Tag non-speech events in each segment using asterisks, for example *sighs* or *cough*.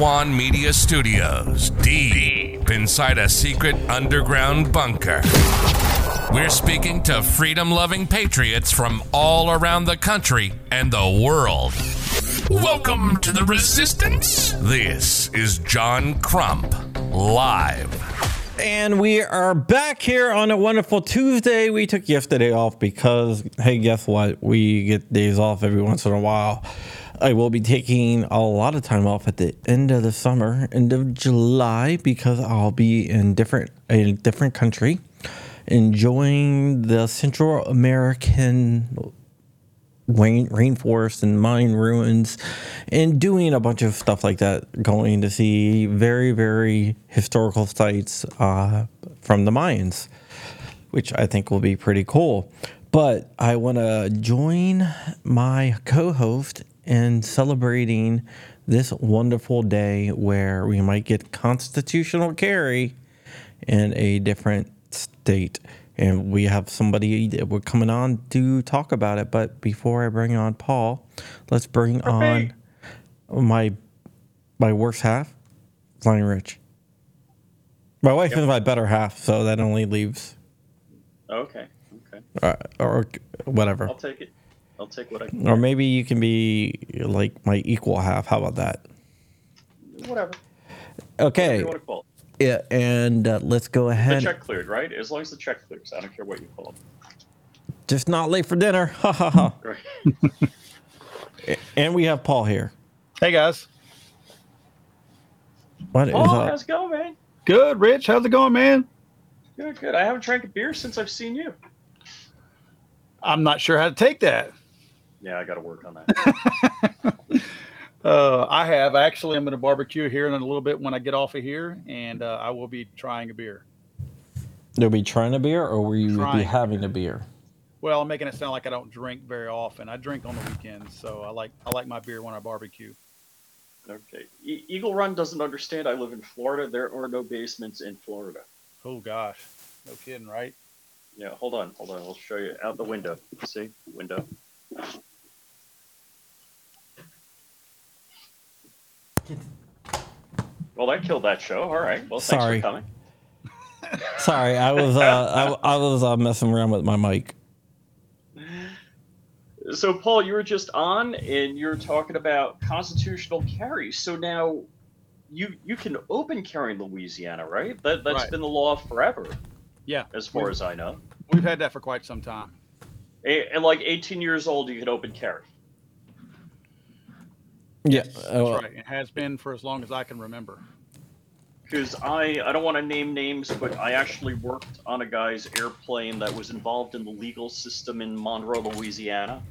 Swan Media Studios, deep inside a secret underground bunker. We're speaking to freedom loving patriots from all around the country and the world. Welcome to the Resistance. This is John Crump, live. And we are back here on a wonderful Tuesday. We took yesterday off because, hey, guess what? We get days off every once in a while. I will be taking a lot of time off at the end of the summer, end of July, because I'll be in different a different country, enjoying the Central American rain, rainforest and mine ruins, and doing a bunch of stuff like that. Going to see very very historical sites uh, from the Mayans, which I think will be pretty cool. But I want to join my co-host in celebrating this wonderful day where we might get constitutional carry in a different state. And we have somebody that we're coming on to talk about it. But before I bring on Paul, let's bring on my my worst half, Flying Rich. My wife is my better half, so that only leaves Okay. Okay. uh, or whatever. I'll take it. I'll take what I can. Or maybe you can be like my equal half. How about that? Whatever. Okay. do you want to call it? Yeah, and uh, let's go ahead. The ahead. check cleared, right? As long as the check clears, I don't care what you call it. Just not late for dinner. *laughs* Ha ha ha. *laughs* Right. And we have Paul here. Hey guys. What is Oh, up? how's it going, man? Good, Rich. How's it going, man? Good, good. I haven't drank a beer since I've seen you. I'm not sure how to take that. Yeah, I got to work on that. *laughs* Uh, I have actually. I'm going to barbecue here in a little bit when I get off of here, and uh, I will be trying a beer. You'll be trying a beer, or will you be having a beer? Well, I'm making it sound like I don't drink very often. I drink on the weekends, so I like I like my beer when I barbecue. okay. E- Eagle Run doesn't understand. I live in Florida. There are no basements in Florida. Oh gosh, no kidding, right? Yeah, hold on, hold on. I'll show you out the window. See, window. Well, that killed that show. All right. Well, thanks Sorry. for coming. *laughs* Sorry, I was uh, I, I was uh, messing around with my mic. So, Paul, you were just on, and you're talking about constitutional carry. So now, you you can open carry in Louisiana, right? That that's Right. been the law forever, Yeah, as far we've, as I know. we've had that for quite some time. A- And like 18 years old, you can open carry. Yeah, That's uh, right. It has been for as long as I can remember. Because I I don't want to name names, but I actually worked on a guy's airplane that was involved in the legal system in Monroe, Louisiana.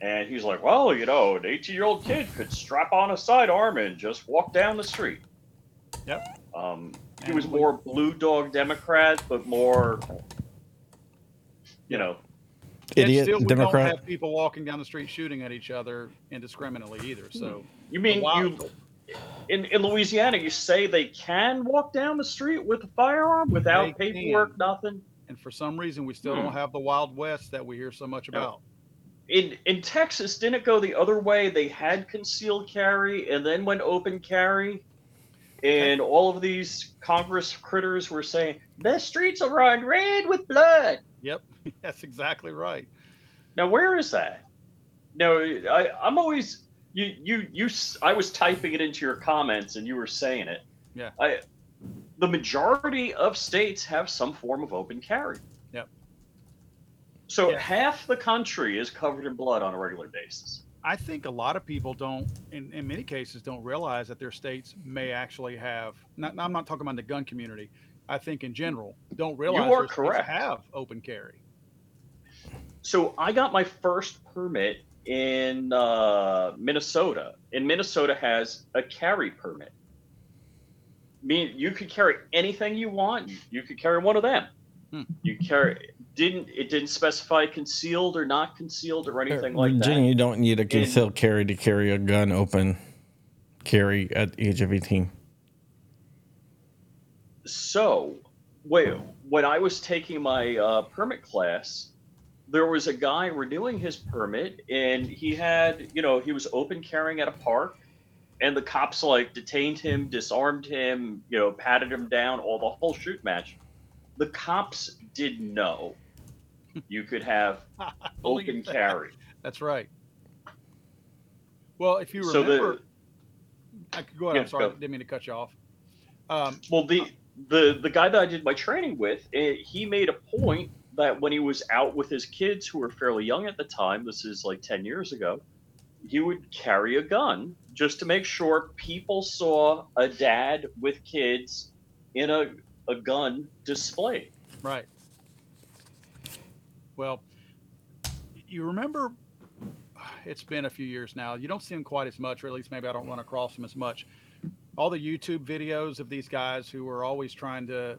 And he's like, well, you know, an 18 year old kid could strap on a sidearm and just walk down the street. Yep. Um, he was more blue dog Democrat, but more, you know, Yet idiot still, we Democrat. don't have people walking down the street shooting at each other indiscriminately either. So you mean wild- you in, in Louisiana, you say they can walk down the street with a firearm without They paperwork, can. nothing? and for some reason we still Hmm. don't have the Wild West that we hear so much No. about. in in Texas, didn't it go the other way? They had concealed carry and then went open carry, and all of these Congress critters were saying the streets are run red with blood. Yep, *laughs* that's exactly right. Now, where is that? No, I, I'm always you you you. I was typing it into your comments, and you were saying it. Yeah. I the majority of states have some form of open carry. Yep. So Yeah. half the country is covered in blood on a regular basis. I think a lot of people don't, in, in many cases, don't realize that their states may actually have. Not, I'm not talking about the gun community. I think in general, don't realize you are correct. have open carry. So I got my first permit in uh, Minnesota, and Minnesota has a carry permit. Mean you could carry anything you want. You could carry one of them. Hmm. You carry didn't it didn't specify concealed or not concealed or anything like Virginia, that. you don't need a concealed carry to carry a gun open carry at the age of 18. So, wait, when I was taking my uh, permit class, there was a guy renewing his permit, and he had, you know, he was open carrying at a park, and the cops like detained him, disarmed him, you know, patted him down, all the whole shoot match. The cops did know you could have *laughs* open that. carry. That's right. Well, if you So remember, the I could go ahead. I'm sorry, go. didn't mean to cut you off. Um, well the the the guy that I did my training with, eh, he made a point that when he was out with his kids who were fairly young at the time, this is like 10 years ago, he would carry a gun just to make sure people saw a dad with kids in a, a gun display. Right. Well, you remember, it's been a few years now. You don't see them quite as much, or at least maybe I don't run across them as much. All the YouTube videos of these guys who are always trying to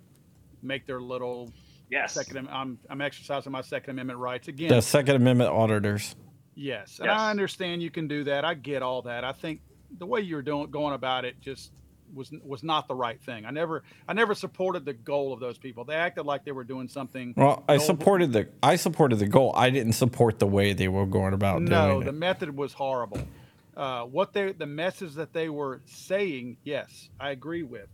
make their little Yes. second. Am- I'm I'm exercising my Second Amendment rights again. The Second Amendment auditors. Yes, and Yes. I understand you can do that. I get all that. I think the way you're doing going about it just was was not the right thing. I never I never supported the goal of those people. They acted like they were doing something. Well, I noble. supported the I supported the goal. I didn't support the way they were going about No, doing it. No, the method was horrible. Uh, what they the message that they were saying, yes, I agree with,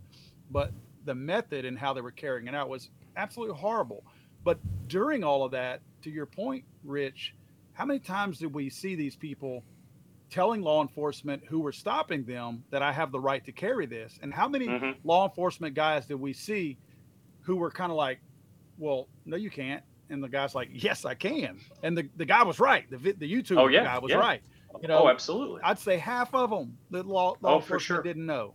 but the method and how they were carrying it out was absolutely horrible. But during all of that, to your point, Rich, how many times did we see these people telling law enforcement who were stopping them that I have the right to carry this? And how many Mhm. law enforcement guys did we see who were kind of like, well, no, you can't. And the guy's like, yes, I can. And the, the guy was right. The, the YouTube Oh, yeah, guy was yeah. right. You know, oh, absolutely. I'd say half of them the law, law Oh, for enforcement sure. didn't know.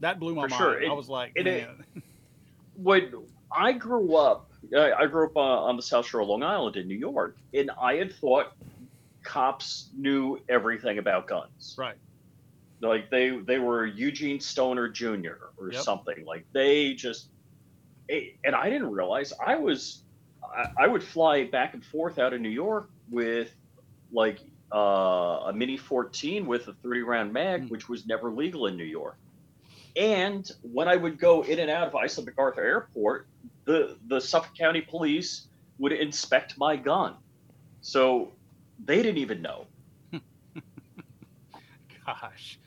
That blew my For mind. sure. I was like, it- it- man, when I grew up, I, grew up uh, on the South Shore of Long Island in New York, and I had thought cops knew everything about guns. right. Like they they were Eugene Stoner Jr. or Yep. something. Like they just, and I didn't realize I was, I, would fly back and forth out of New York with like uh, a Mini 14 with a 30 round mag, Hmm. which was never legal in New York. And when I would go in and out of Islip MacArthur Airport, the the Suffolk County Police would inspect my gun, so they didn't even know. *laughs* Gosh.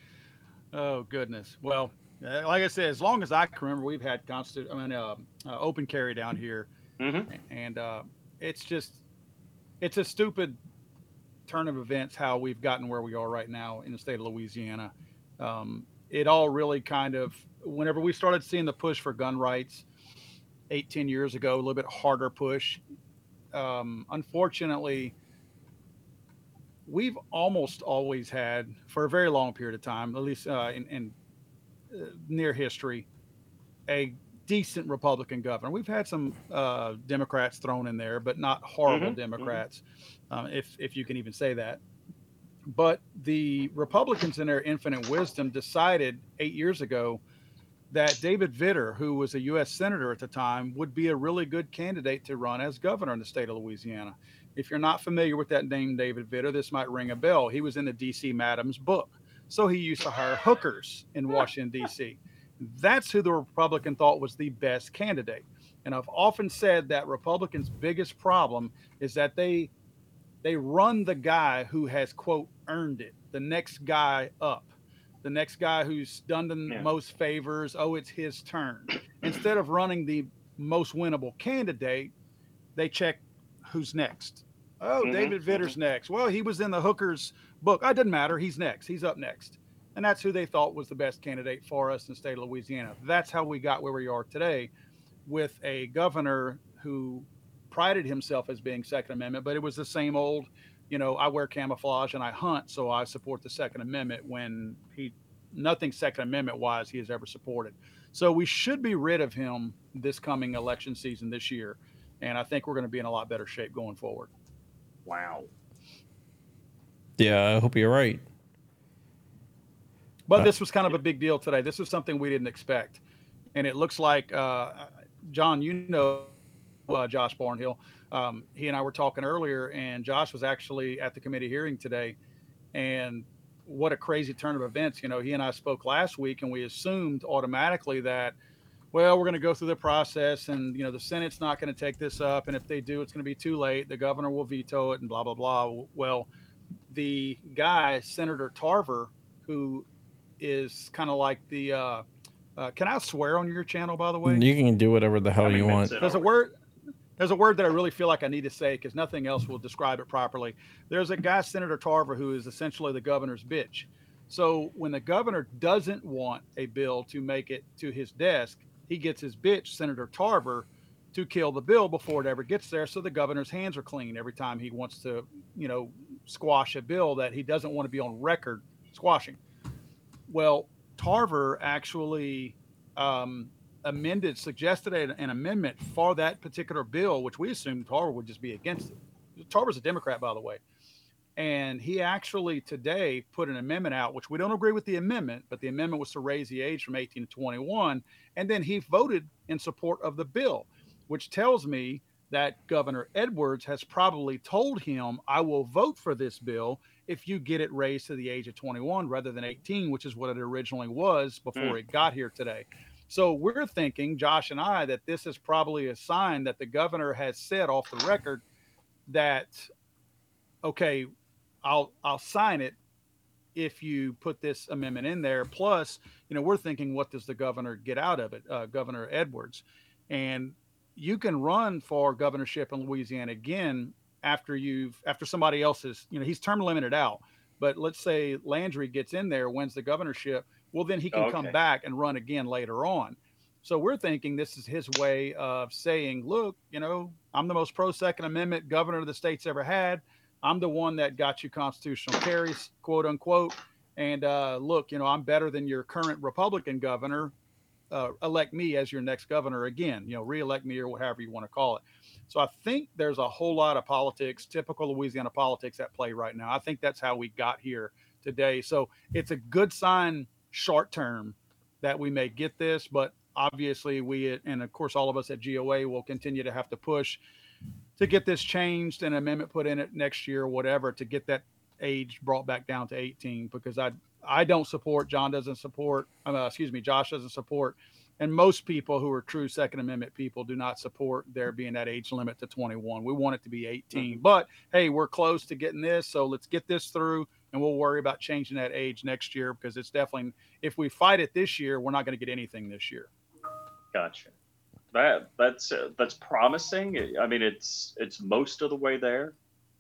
Oh goodness. Well, uh, like I said, as long as I can remember, we've had constant. I mean, uh, uh, open carry down here, Mm-hmm. and uh, it's just, it's a stupid turn of events how we've gotten where we are right now in the state of Louisiana. Um, it all really kind of, whenever we started seeing the push for gun rights, eight ten years ago, a little bit harder push. Um, unfortunately, we've almost always had, for a very long period of time, at least uh, in, in uh, near history, a decent Republican governor. We've had some uh, Democrats thrown in there, but not horrible Mhm, mhm. Democrats, um, if if you can even say that. But the Republicans, in their infinite wisdom, decided eight years ago that David Vitter, who was a U.S. senator at the time, would be a really good candidate to run as governor in the state of Louisiana. If you're not familiar with that name, David Vitter, this might ring a bell. He was in the D.C. Madams book. So he used to hire hookers in Washington, D.C. That's who the Republican thought was the best candidate. And I've often said that Republicans' biggest problem is that they they run the guy who has quote earned it, the next guy up, the next guy who's done the Yeah. most favors. Oh, it's his turn. Instead of running the most winnable candidate, they check who's next. Oh, Mhm, David Vitter's next. Well, he was in the Hooker's book. It doesn't matter. He's next. He's up next. And that's who they thought was the best candidate for us in the state of Louisiana. That's how we got where we are today with a governor who prided himself as being Second Amendment, but it was the same old, you know, I wear camouflage and I hunt, so I support the Second Amendment when he nothing Second Amendment wise he has ever supported. So we should be rid of him this coming election season this year. And I think we're going to be in a lot better shape going forward. Wow. Yeah, I hope you're right. But Uh, this was kind of a big deal today. This is something we didn't expect, and it looks like uh, John, you know, uh, Josh Barnhill. Um, he and I were talking earlier, and Josh was actually at the committee hearing today, and what a crazy turn of events. You know, he and I spoke last week, and we assumed automatically that, well, we're going to go through the process, and you know, the Senate's not going to take this up, and if they do, it's going to be too late. The governor will veto it, and blah blah blah. Well, the guy, Senator Tarver, who is kind of like the. Uh, uh, can I swear on your channel, by the way? You can do whatever the hell I mean, you want. that's it. There's a word. There's a word that I really feel like I need to say because nothing else will describe it properly. There's a guy, Senator Tarver, who is essentially the governor's bitch. So when the governor doesn't want a bill to make it to his desk, he gets his bitch, Senator Tarver, to kill the bill before it ever gets there. So the governor's hands are clean every time he wants to, you know, squash a bill that he doesn't want to be on record squashing. Well, Tarver actually um, amended, suggested an, an amendment for that particular bill, which we assumed Tarver would just be against it. Tarver's a Democrat, by the way. And he actually today put an amendment out, which we don't agree with the amendment, but the amendment was to raise the age from 18 to 21. And then he voted in support of the bill, which tells me that Governor Edwards has probably told him, I will vote for this bill if you get it raised to the age of 21 rather than 18, which is what it originally was before Mm. it got here today. So we're thinking, Josh and I, that this is probably a sign that the governor has said off the record that, okay, I'll I'll sign it if you put this amendment in there. Plus, you know, we're thinking, what does the governor get out of it, uh, Governor Edwards? And you can run for governorship in Louisiana again after you've after somebody else is, you know, he's term limited out. But let's say Landry gets in there, wins the governorship, well, then he can come back and run again later on. So we're thinking this is his way of saying, look, you know, I'm the most pro Second Amendment governor the state's ever had. I'm the one that got you constitutional carries, quote unquote. And uh, look, you know, I'm better than your current Republican governor. Uh, elect me as your next governor again, you know, reelect me or whatever you want to call it. So I think there's a whole lot of politics, typical Louisiana politics at play right now. I think that's how we got here today. So it's a good sign short term that we may get this, but obviously we and of course all of us at GOA will continue to have to push to get this changed and amendment put in it next year or whatever to get that age brought back down to 18 because I I don't support John doesn't support uh, excuse me Josh doesn't support and most people who are true second amendment people do not support there being that age limit to 21 we want it to be 18 but hey we're close to getting this so let's get this through and we'll worry about changing that age next year because it's definitely if we fight it this year we're not going to get anything this year Gotcha. That that's uh, that's promising. I mean, it's it's most of the way there.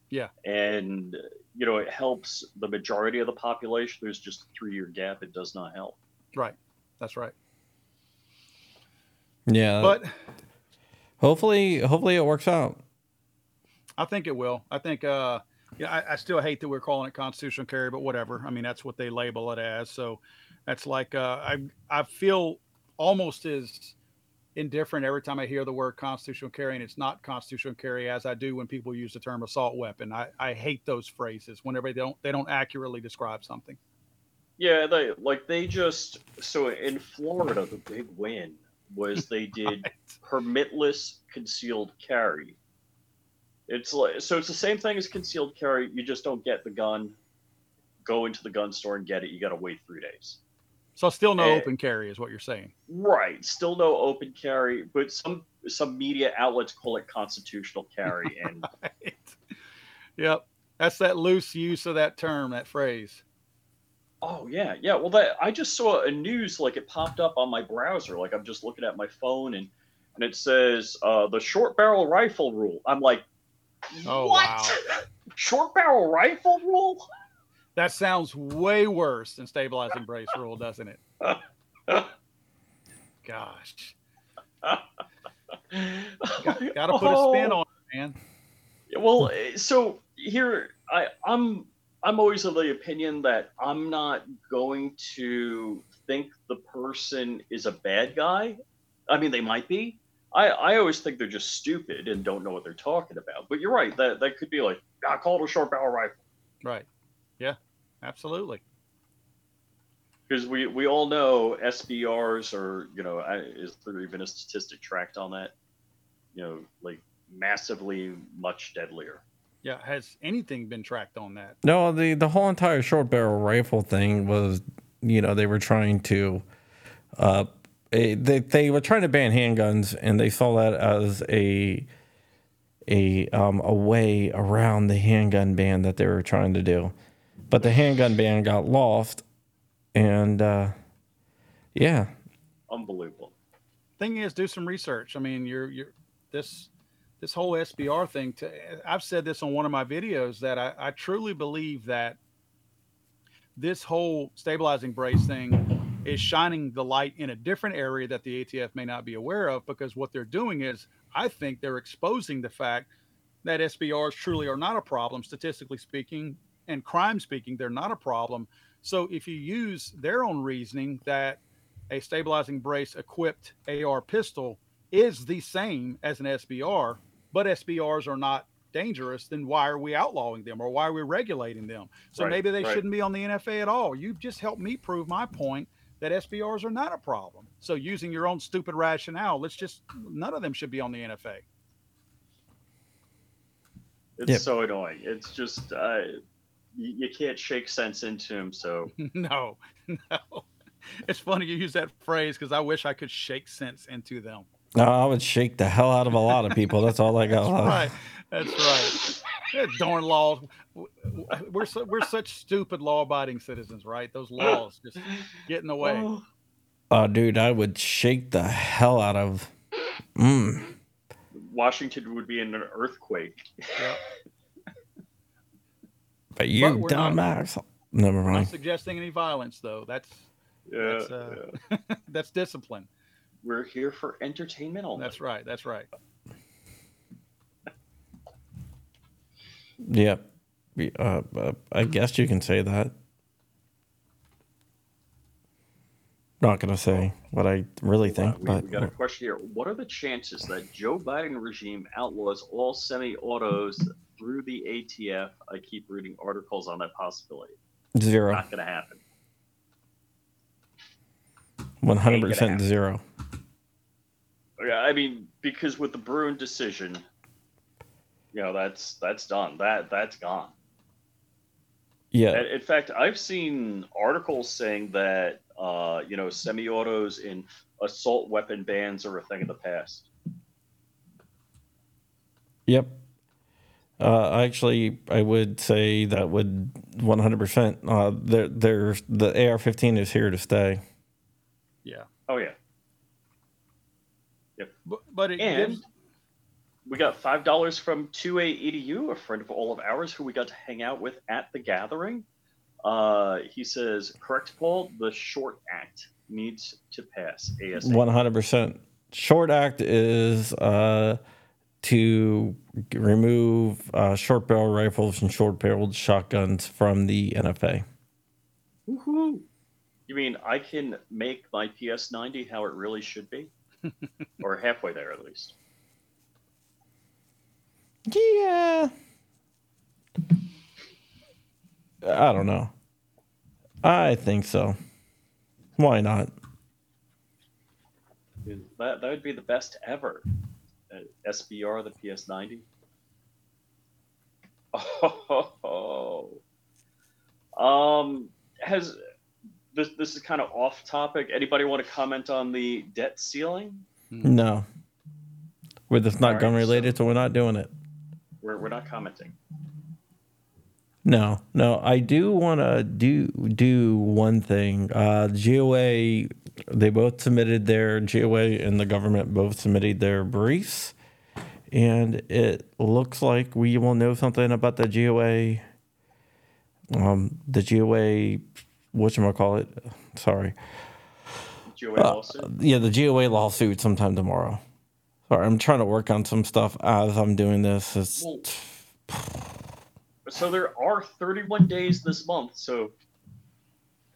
Yeah. And you know, it helps the majority of the population. There's just a three year gap. It does not help. right that's right Yeah, but hopefully, hopefully it works out. I think it will. I think, uh, yeah, I, I still hate that we're calling it constitutional carry, but whatever. I mean, that's what they label it as. So that's like, uh, I, I feel almost as indifferent every time I hear the word constitutional carry and it's not constitutional carry as I do when people use the term assault weapon. I, I hate those phrases whenever they don't, they don't accurately describe something. Yeah, they like they just so in Florida the big win was they did *laughs* permitless concealed carry. It's like so it's the same thing as concealed carry. You just don't get the gun, go into the gun store and get it. You got to wait three days. So still no Eh. open carry is what you're saying. Right. Still no open carry, but some some media outlets call it constitutional carry, *laughs* and Right. Yep. That's that loose use of that term, that phrase. oh yeah, yeah. Well, that I just saw a news like it popped up on my browser. Like I'm just looking at my phone and and it says uh, the short barrel rifle rule. I'm like, Oh, what? wow. short barrel rifle rule? That sounds way worse than stabilizing brace rule, doesn't it? *laughs* Gosh. Got to put a spin Oh. on it, man. Well, eh, so here I I'm I'm always of the opinion that I'm not going to think the person is a bad guy. I mean, they might be. I, I always think they're just stupid and don't know what they're talking about. But you're right. That that could be like I called a short barrel rifle Right. Yeah, absolutely. because we we all know SBRs are you know I, is there even a statistic tracked on that? You know, like massively much deadlier. Yeah. Has anything been tracked on that? No, the the whole entire short barrel rifle thing was, you know, they were trying to, uh, a, they they were trying to ban handguns, and they saw that as a a um, a way around the handgun ban that they were trying to do, but the handgun ban got lost, and uh, yeah, Unbelievable. thing is, do some research. I mean, you're you're this this whole SBR thing. To I've said this on one of my videos that I, I truly believe that this whole stabilizing brace thing is shining the light in a different area that the ATF may not be aware of because what they're doing is I think they're exposing the fact that SBRs truly are not a problem statistically speaking and crime speaking they're not a problem. So if you use their own reasoning that a stabilizing brace equipped AR pistol is the same as an SBR, but SBRs are not dangerous, then why are we outlawing them or why are we regulating them? So Right, maybe they right. shouldn't be on the NFA at all. You've just helped me prove my point that SBRs are not a problem. So using your own stupid rationale, let's just none of them should be on the NFA. It's Yep. so annoying. It's just uh, you, you can't shake sense into him. So *laughs* no, no. It's funny you use that phrase because I wish I could shake sense into them. no, I would shake the hell out of a lot of people. That's all I got. That's right. That's right. That darn laws. We're su- we're such stupid law-abiding citizens, right? Those *laughs* laws just get in the way. Oh, dude, I would shake the hell out of. Mm. Washington would be in an earthquake. Yep. *laughs* But you we're not- dumbass. Never I'm not suggesting any violence, though. That's Yeah, That's, uh, yeah. *laughs* that's discipline. We're here for entertainment only. That's right. That's right. Yep. Uh, uh, I guess you can say that. Not gonna say what I really think, Uh, we, but we got a question here. What are the chances that Joe Biden regime outlaws all semi-autos through the ATF? I keep reading articles on that possibility. zero, Not going to happen. One hundred percent zero. Yeah, I mean, because with the Bruen decision, you know, that's that's done. That that's gone. Yeah, in fact, I've seen articles saying that uh, you know semi-autos in assault weapon bans are a thing of the past. Yep. Uh, actually, I would say that would 100%. Uh, there, there's the AR-15 is here to stay. Yeah. Oh yeah, But, but it and gives, we got five dollars from 2A Edu, a friend of all of ours who we got to hang out with at the gathering. Uh, he says, "Correct, Paul. The short act needs to pass ASAP." 100%. Short act is uh, to remove uh, short barrel rifles and short barreled shotguns from the NFA. Woohoo! You mean I can make my PS90 how it really should be, *laughs* or halfway there at least? Yeah. I don't know. I think so. Why not? That that would be the best ever. Uh, SBR the PS90. *laughs* Oh, um, has this this is kind of off topic. Anybody want to comment on the debt ceiling? No. With it's not Alright, gun so- related, so we're not doing it. We're we're not commenting. No, no. I do want to do do one thing. Uh, GOA, they both submitted their GOA and the government both submitted their briefs, and it looks like we will know something about the GOA. Um, the GOA, what you call it? Sorry, GOA Uh, lawsuit. yeah, the GOA lawsuit sometime tomorrow. Sorry, I'm trying to work on some stuff as I'm doing this. It's, Well, so there are 31 days this month. So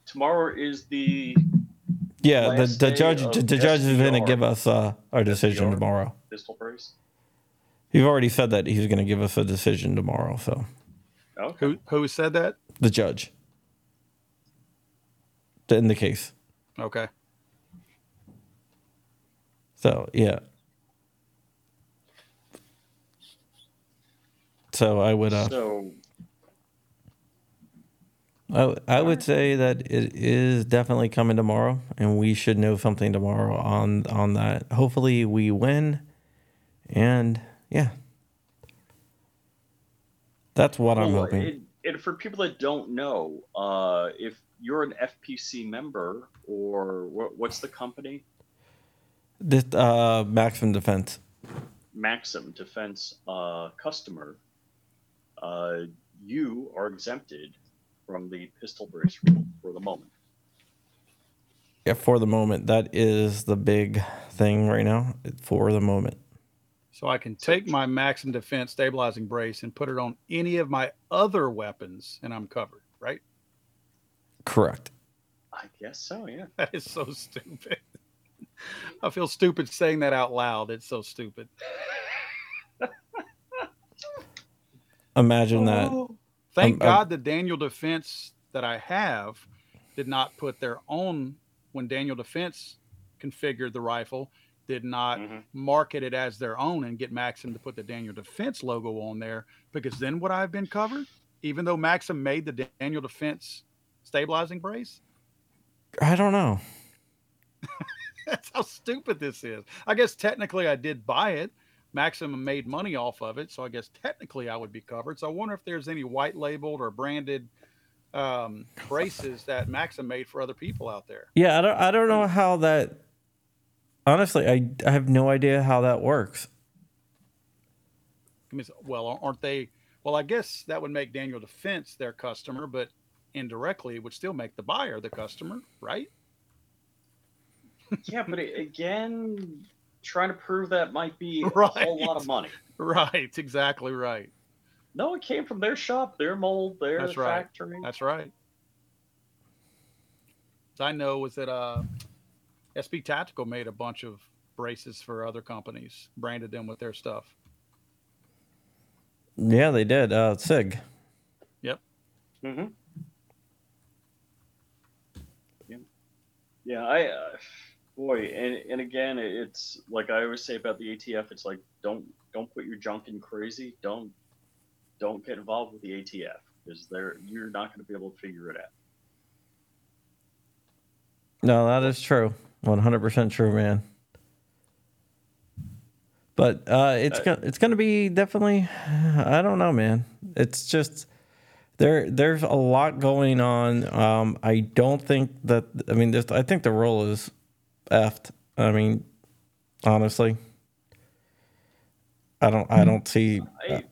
tomorrow is the yeah, the, last the day judge of the judge is going to give us uh, our decision SDR. tomorrow. pistol brace. He's already said that he's going to give us a decision tomorrow. So Okay. who who said that? the judge in the case. Okay. So yeah. So I would uh, So I, I would say that it is definitely coming tomorrow, and we should know something tomorrow on on that. Hopefully, we win, and yeah, That's what I'm hoping. it- and for people that don't know, uh, if you're an FPC member or what, what's the company? This uh, Maximum Defense. Maxim Defense uh, customer, uh, you are exempted from the pistol brace rule for the moment. Yeah, for the moment, that is the big thing right now. For the moment, So I can take my Maxim Defense stabilizing brace and put it on any of my other weapons, and I'm covered. Right? correct. I guess so, yeah. *laughs* That is so stupid. *laughs* I feel stupid saying that out loud. It's so stupid. *laughs* Imagine that. Oh. Thank Um, uh, God the Daniel Defense that I have did not put their own when Daniel Defense configured the rifle, did not Mhm. market it as their own and get Maxim to put the Daniel Defense logo on there because then would I have been covered? Even though Maxim made the Daniel Defense stabilizing brace? I don't know. *laughs* That's how stupid this is. I guess technically I did buy it. Maxim made money off of it, so I guess technically I would be covered. So I wonder if there's any white labeled or branded um, braces that Maxim made for other people out there. Yeah, I don't. I don't know how that. Honestly, I I have no idea how that works. I mean, well, aren't they? Well, I guess that would make Daniel Defense their customer, but indirectly it would still make the buyer the customer, right? Yeah, but it, again, trying to prove that might be *laughs* a whole lot of money. Right, exactly right. No, it came from their shop, their mold, their That's right. factory. That's right. I know was that uh, SB Tactical made a bunch of braces for other companies, branded them with their stuff. Yeah, they did. Uh, Sig. Yep. Mm-hmm. Yeah, yeah. I, uh, boy, and and again, it's like I always say about the ATF. It's like don't don't put your junk in crazy. Don't don't get involved with the ATF because they're you're not going to be able to figure it out. No, that is true. One hundred percent true, man. But uh, it's Uh, gonna it's gonna be definitely. *sighs* I don't know, man. It's just there. There's a lot going on. Um, I don't think that. I mean, I think the role is effed. I mean, honestly, I don't. I don't see. I,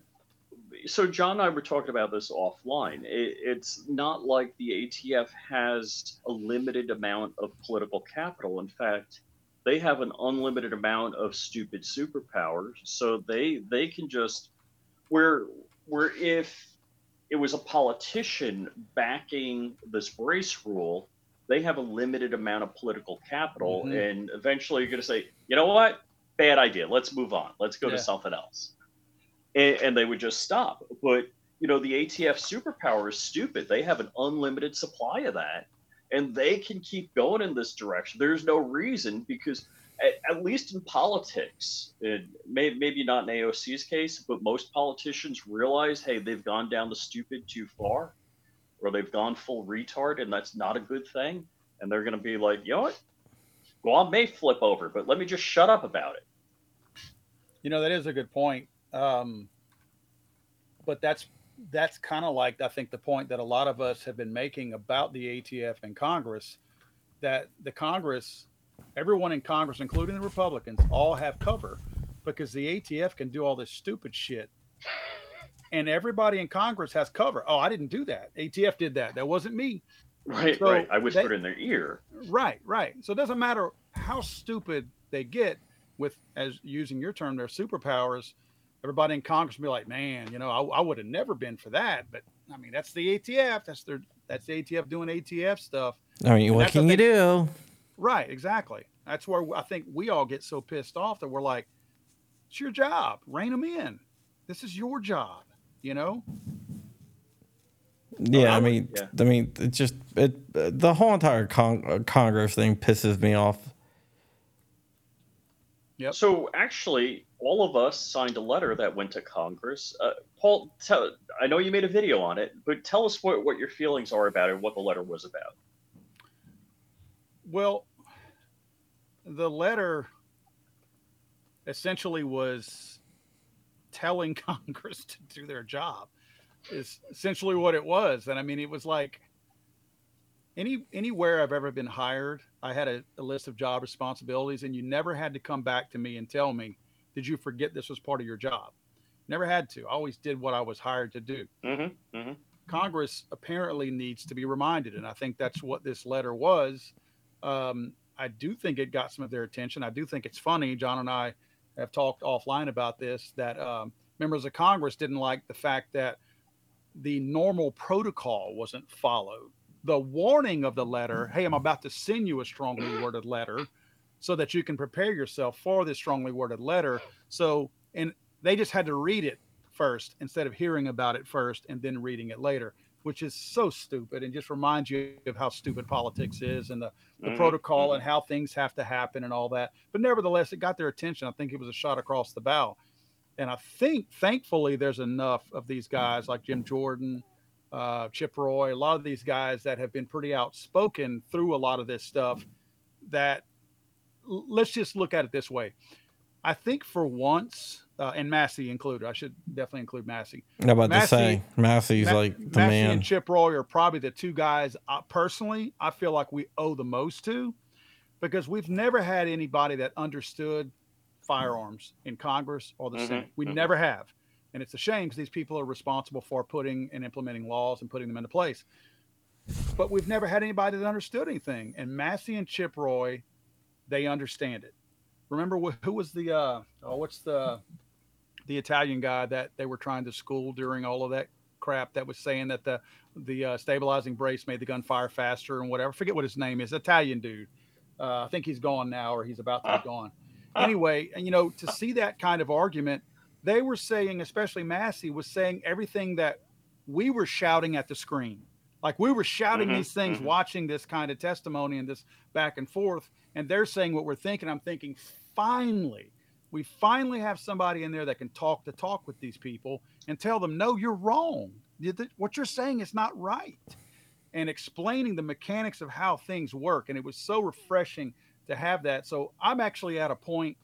so John and I were talking about this offline. It, it's not like the ATF has a limited amount of political capital. In fact, they have an unlimited amount of stupid superpowers. So they they can just where where if it was a politician backing this brace rule, they have a limited amount of political capital, Mhm. and eventually you're going to say, you know what, bad idea. Let's move on. Let's go Yeah. to something else, and, and they would just stop. But you know, the ATF superpower is stupid. They have an unlimited supply of that, and they can keep going in this direction. There's no reason because. At, at least in politics, it may, maybe not in AOC's case, but most politicians realize, hey, they've gone down the stupid too far, or they've gone full retard, and that's not a good thing. And they're going to be like, you know what? Guam may flip over, but let me just shut up about it. You know that is a good point. Um, but that's that's kind of like I think the point that a lot of us have been making about the ATF and Congress, that the Congress, everyone in Congress, including the Republicans, all have cover because the ATF can do all this stupid shit. And everybody in Congress has cover. Oh, I didn't do that. ATF did that. That wasn't me. Right, So right. I whispered they- in their ear. Right, right. So it doesn't matter how stupid they get with, as using your term, their superpowers. Everybody in Congress will be like, man, you know, I, I would have never been for that. But I mean, that's the ATF. That's their, that's the ATF doing ATF stuff. I mean, And what can you do? Right, exactly. That's where I think we all get so pissed off that we're like, it's your job. Rein them in. This is your job. You know? Yeah, I I mean, yeah. I mean, it just it the whole entire con- uh, Congress thing pisses me off. Yep. So actually, all of us signed a letter that went to Congress. Uh, Paul, tell, I know you made a video on it, but tell us what, what your feelings are about it, what the letter was about. Well, the letter essentially was telling *laughs* Congress to do their job. is essentially what it was. And I mean, it was like any anywhere I've ever been hired, I had a, a, list of job responsibilities, and you never had to come back to me and tell me, "Did you forget this was part of your job?" Never had to. I always did what I was hired to do. Mm-hmm, mm-hmm. Congress apparently needs to be reminded, and I think that's what this letter was. Um, I do think it got some of their attention. I do think it's funny. John and I have talked offline about this that um, members of Congress didn't like the fact that the normal protocol wasn't followed. The warning of the letter, hey, I'm about to send you a strongly worded letter so that you can prepare yourself for this strongly worded letter. So, and they just had to read it first instead of hearing about it first and then reading it later, which is so stupid and just reminds you of how stupid politics is and the, the mm-hmm. protocol and mm-hmm. how things have to happen and all that. But nevertheless, it got their attention. I think it was a shot across the bow. And I think, thankfully, there's enough of these guys like Jim Jordan, uh, Chip Roy, a lot of these guys that have been pretty outspoken through a lot of this stuff that let's just look at it this way. I think for once, uh, and Massie included. I should definitely include Massie. I'm about Massie, to say Massie's Ma- like the Massie man. and Chip Roy are probably the two guys uh, personally I feel like we owe the most to because we've never had anybody that understood firearms in Congress or the mm-hmm, Senate. We mm-hmm. never have. And it's a shame because these people are responsible for putting and implementing laws and putting them into place. But we've never had anybody that understood anything. And Massie and Chip Roy, they understand it. Remember who was the uh, oh, what's the the Italian guy that they were trying to school during all of that crap that was saying that the the uh, stabilizing brace made the gun fire faster and whatever. forget what his name is. Italian dude. Uh, I think he's gone now, or he's about to be gone. Anyway, and you know, to see that kind of argument, they were saying, especially Massie was saying everything that we were shouting at the screen. Like we were shouting mm-hmm, these things, mm-hmm. watching this kind of testimony and this back and forth, and they're saying what we're thinking. I'm thinking, finally, we finally have somebody in there that can talk the talk with these people and tell them, no, you're wrong. What you're saying is not right. And explaining the mechanics of how things work. And it was so refreshing to have that. So I'm actually at a point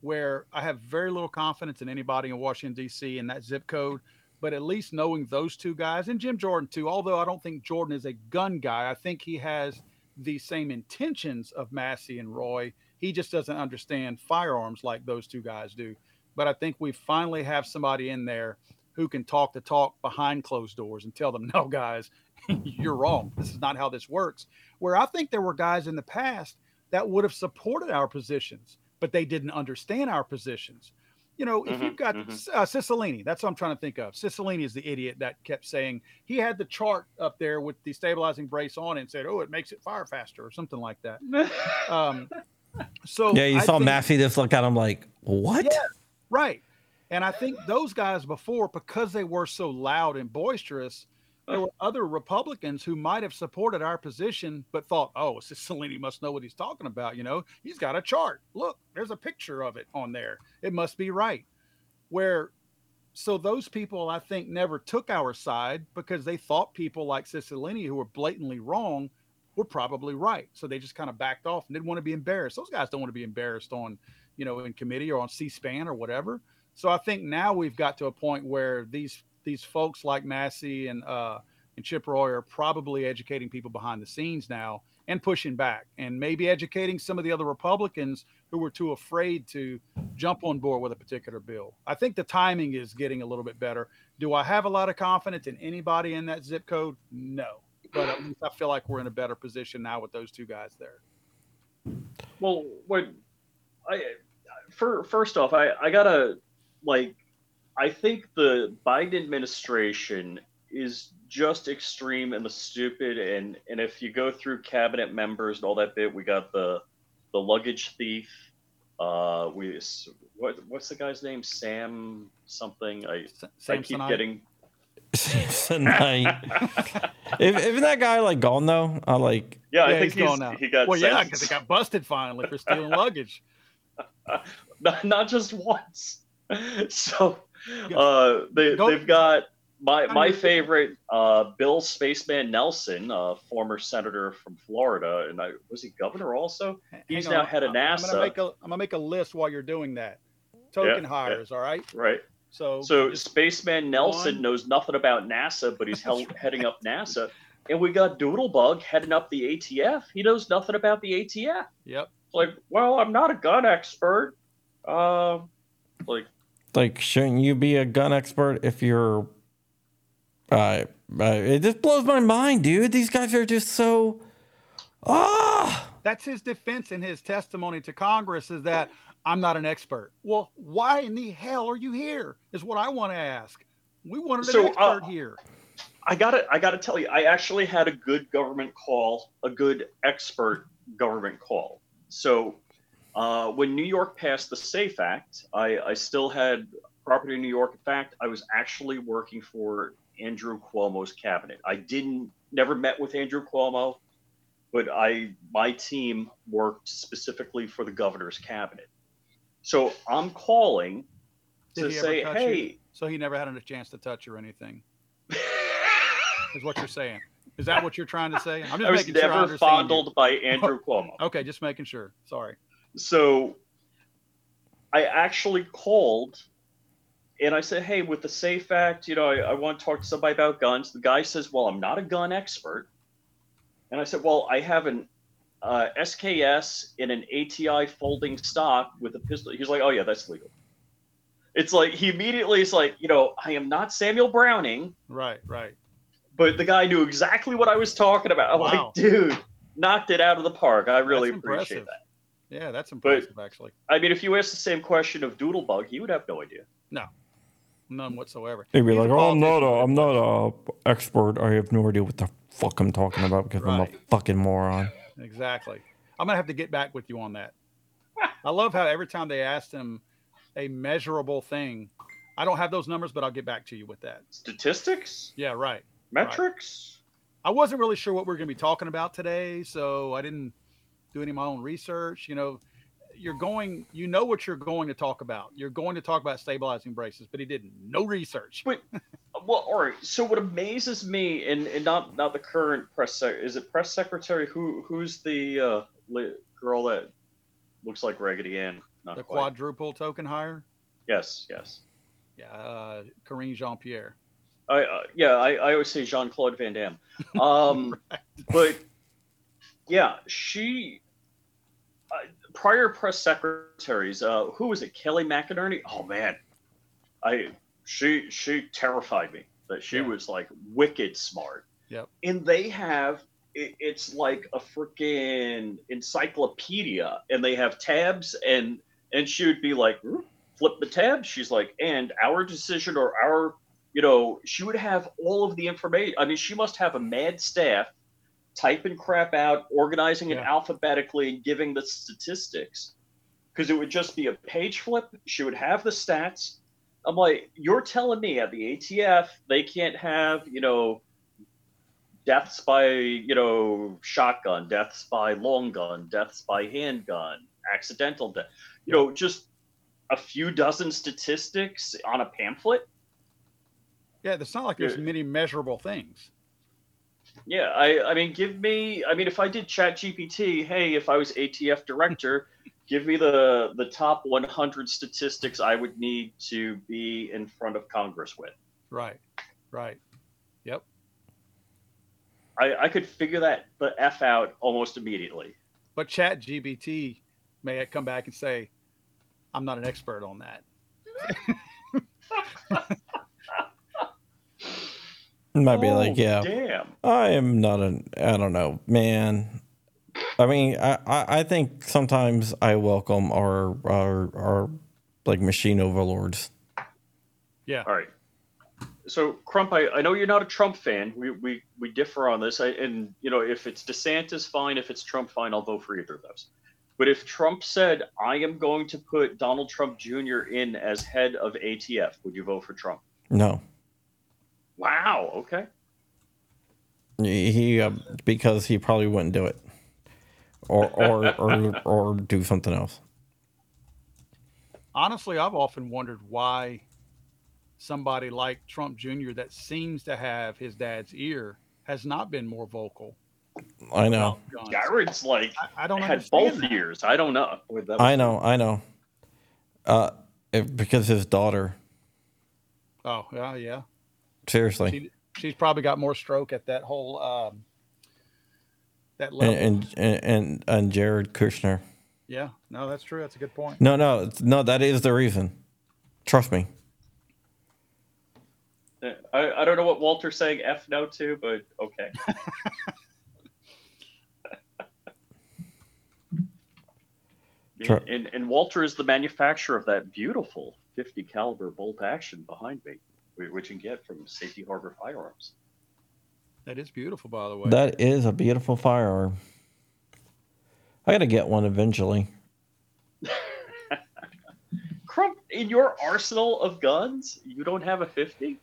where I have very little confidence in anybody in Washington, D.C. and that zip code. But at least knowing those two guys and Jim Jordan, too, although I don't think Jordan is a gun guy, I think he has the same intentions of Massie and Roy he just doesn't understand firearms like those two guys do. But I think we finally have somebody in there who can talk the talk behind closed doors and tell them, no, guys, *laughs* you're wrong. This is not how this works. Where I think there were guys in the past that would have supported our positions, but they didn't understand our positions. You know, if mm-hmm, you've got mm-hmm. uh, Cicilline, that's what I'm trying to think of. Cicilline is the idiot that kept saying he had the chart up there with the stabilizing brace on and said, "Oh, it makes it fire faster" or something like that. *laughs* um, so yeah, you I saw Massie just look at him like, what? Yeah, right. And I think those guys before, because they were so loud and boisterous, there were other Republicans who might have supported our position, but thought, oh, *laughs* Cicilline must know what he's talking about. You know, he's got a chart. Look, there's a picture of it on there. It must be right. Where, so those people, I think, never took our side because they thought people like Cicilline, who were blatantly wrong, were probably right. So they just kind of backed off and didn't want to be embarrassed. Those guys don't want to be embarrassed on, you know, in committee or on C-SPAN or whatever. So I think now we've got to a point where these these folks like Massie and uh, and Chip Roy are probably educating people behind the scenes now and pushing back and maybe educating some of the other Republicans who were too afraid to jump on board with a particular bill. I think the timing is getting a little bit better. Do I have a lot of confidence in anybody in that zip code? No but at least I feel like we're in a better position now with those two guys there. Well, what I for first off, I I gotta like I think the Biden administration is just extreme and the stupid and and if you go through cabinet members and all that bit, we got the the luggage thief. Uh, we what what's the guy's name? Sam something. I Sam I keep getting *laughs* tonight. if, isn't that guy like gone though? I like. Yeah, I think he's, he's gone now. He got well, yeah, because he got busted finally for stealing luggage. *laughs* *laughs* not, not just once. So uh, they they've got my my favorite uh, Bill Spaceman Nelson, uh, former senator from Florida, and I was he governor also. He's now head of NASA. I'm gonna make a I'm gonna make a list while you're doing that. Token yeah, hires, yeah. all right. Right. So, So Spaceman Nelson One. knows nothing about NASA, but he's *laughs* hel- heading up NASA. And we got Doodlebug heading up the ATF. He knows nothing about the ATF. yep. Like, well, I'm not a gun expert. Uh, like, Like, shouldn't you be a gun expert if you're? Uh, uh, it just blows my mind, dude. These guys are just so. Ah, That's his defense in his testimony to Congress is that I'm not an expert. Well, why in the hell are you here? Is what I want to ask. We wanted an So, expert uh, here. I gotta, I gotta tell you, I actually had a good government call, a good expert government call. So, uh, when New York passed the SAFE Act, I, I still had property in New York. In fact, I was actually working for Andrew Cuomo's cabinet. I didn't, never met with Andrew Cuomo, but I, my team worked specifically for the governor's cabinet. So I'm calling Did to he ever say, touch you? hey. So he never had a chance to touch you or anything. *laughs* Is what you're saying? Is that what you're trying to say? I'm just I was making sure never you. fondled by Andrew oh, Cuomo. Okay, just making sure. Sorry. So I actually called and I said, Hey, with the SAFE Act, you know, I, I want to talk to somebody about guns. The guy says, Well, I'm not a gun expert. And I said, Well, I have an uh, SKS in an ATI folding stock with a pistol. He's like, Oh, yeah, that's legal. It's like he immediately is like, you know, I am not Samuel Browning, Right, right. but the guy knew exactly what I was talking about. I'm Wow. like, dude, knocked it out of the park. I really That's appreciate impressive. that. Yeah, that's impressive actually. I mean, if you asked the same question of Doodlebug, he would have no idea. No, none whatsoever. He'd be He's like, "Oh, I'm not a, politician. I'm not a expert. I have no idea what the fuck I'm talking about because I'm a fucking moron." Exactly. I'm gonna have to get back with you on that. I love how every time they asked him a measurable thing, I don't have those numbers, but I'll get back to you with that. Statistics, Yeah, right. metrics. I wasn't really sure what we are going to be talking about today, so I didn't do any of my own research. You know, you're going, you know what you're going to talk about. You're going to talk about stabilizing braces, but he didn't. No research. Well, all right. So what amazes me, and, and not not the current press sec- is it press secretary? Who who's the uh, li- girl that looks like Raggedy Ann? Not The quite. quadruple token hire. Yes, yes. Yeah, uh, Karine Jean Pierre. I uh, yeah. I, I always say Jean Claude Van Damme. *laughs* Um, but yeah, she. Uh, prior press secretaries, uh, who was it? Kayleigh McEnany. Oh man, I she she terrified me. That she Yeah. was like wicked smart. Yep. And they have it, it's like a freaking encyclopedia, and they have tabs, and and she would be like, "Hmm, flip the tab. She's like, and our decision or our you know, she would have all of the information. I mean, she must have a mad staff typing crap out, organizing it alphabetically, and giving the statistics. Because it would just be a page flip. She would have the stats. I'm like, you're telling me at the ATF they can't have, you know, deaths by, you know, shotgun, deaths by long gun, deaths by handgun, accidental death, you know, just a few dozen statistics on a pamphlet. Yeah, it's not like there's Yeah. many measurable things. Yeah, I, I mean, give me. I mean, if I did Chat GPT, hey, if I was ATF director, *laughs* give me the the top 100 statistics I would need to be in front of Congress with. Right, right. Yep. I, I could figure that the f out almost immediately. But Chat GBT may come back and say, I'm not an expert on that. It might be Oh, like, "Yeah, Damn. I am not an. I don't know, man. I mean, I, I, I think sometimes I welcome our our our like machine overlords. Yeah. All right. So Crump, I, I know you're not a Trump fan. We we, we differ on this. I, and you know, if it's DeSantis, fine. If it's Trump, fine. I'll vote for either of those. But if Trump said, "I am going to put Donald Trump Jr. in as head of ATF," would you vote for Trump? No, Wow. Okay. he he, uh, because he probably wouldn't do it, or or or or do something else. Honestly, I've often wondered why somebody like Trump Jr., that seems to have his dad's ear, has not been more vocal. I know, about guns. Jared's like I, I don't had both that. ears. I don't know. Wait, that I know, I know. Uh, if, because his daughter Oh, yeah, yeah. Seriously. She, she's probably got more stroke at that whole um, that level. And, and and and Jared Kushner. yeah, no, that's true. That's a good point. No, no, no. That is the reason. Trust me. I, I don't know what Walter's saying F no to, but okay. *laughs* Sure. and, and Walter is the manufacturer of that beautiful 50 caliber bolt action behind me, which you can get from Safety Harbor Firearms. That is beautiful, by the way. That is a beautiful firearm. I gotta get one eventually. *laughs* Crump, in your arsenal of guns, you don't have a 50?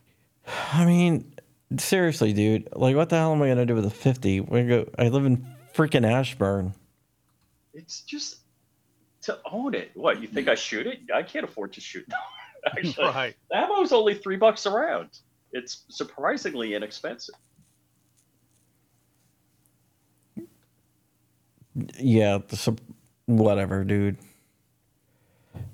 I mean, seriously, dude. Like, what the hell am I gonna do with a fifty? We go. I live in freaking Ashburn. It's just to own it. What, you think I shoot it? I can't afford to shoot. *laughs* Actually, right. the ammo's only three bucks a round. It's surprisingly inexpensive. Yeah, the, whatever, dude.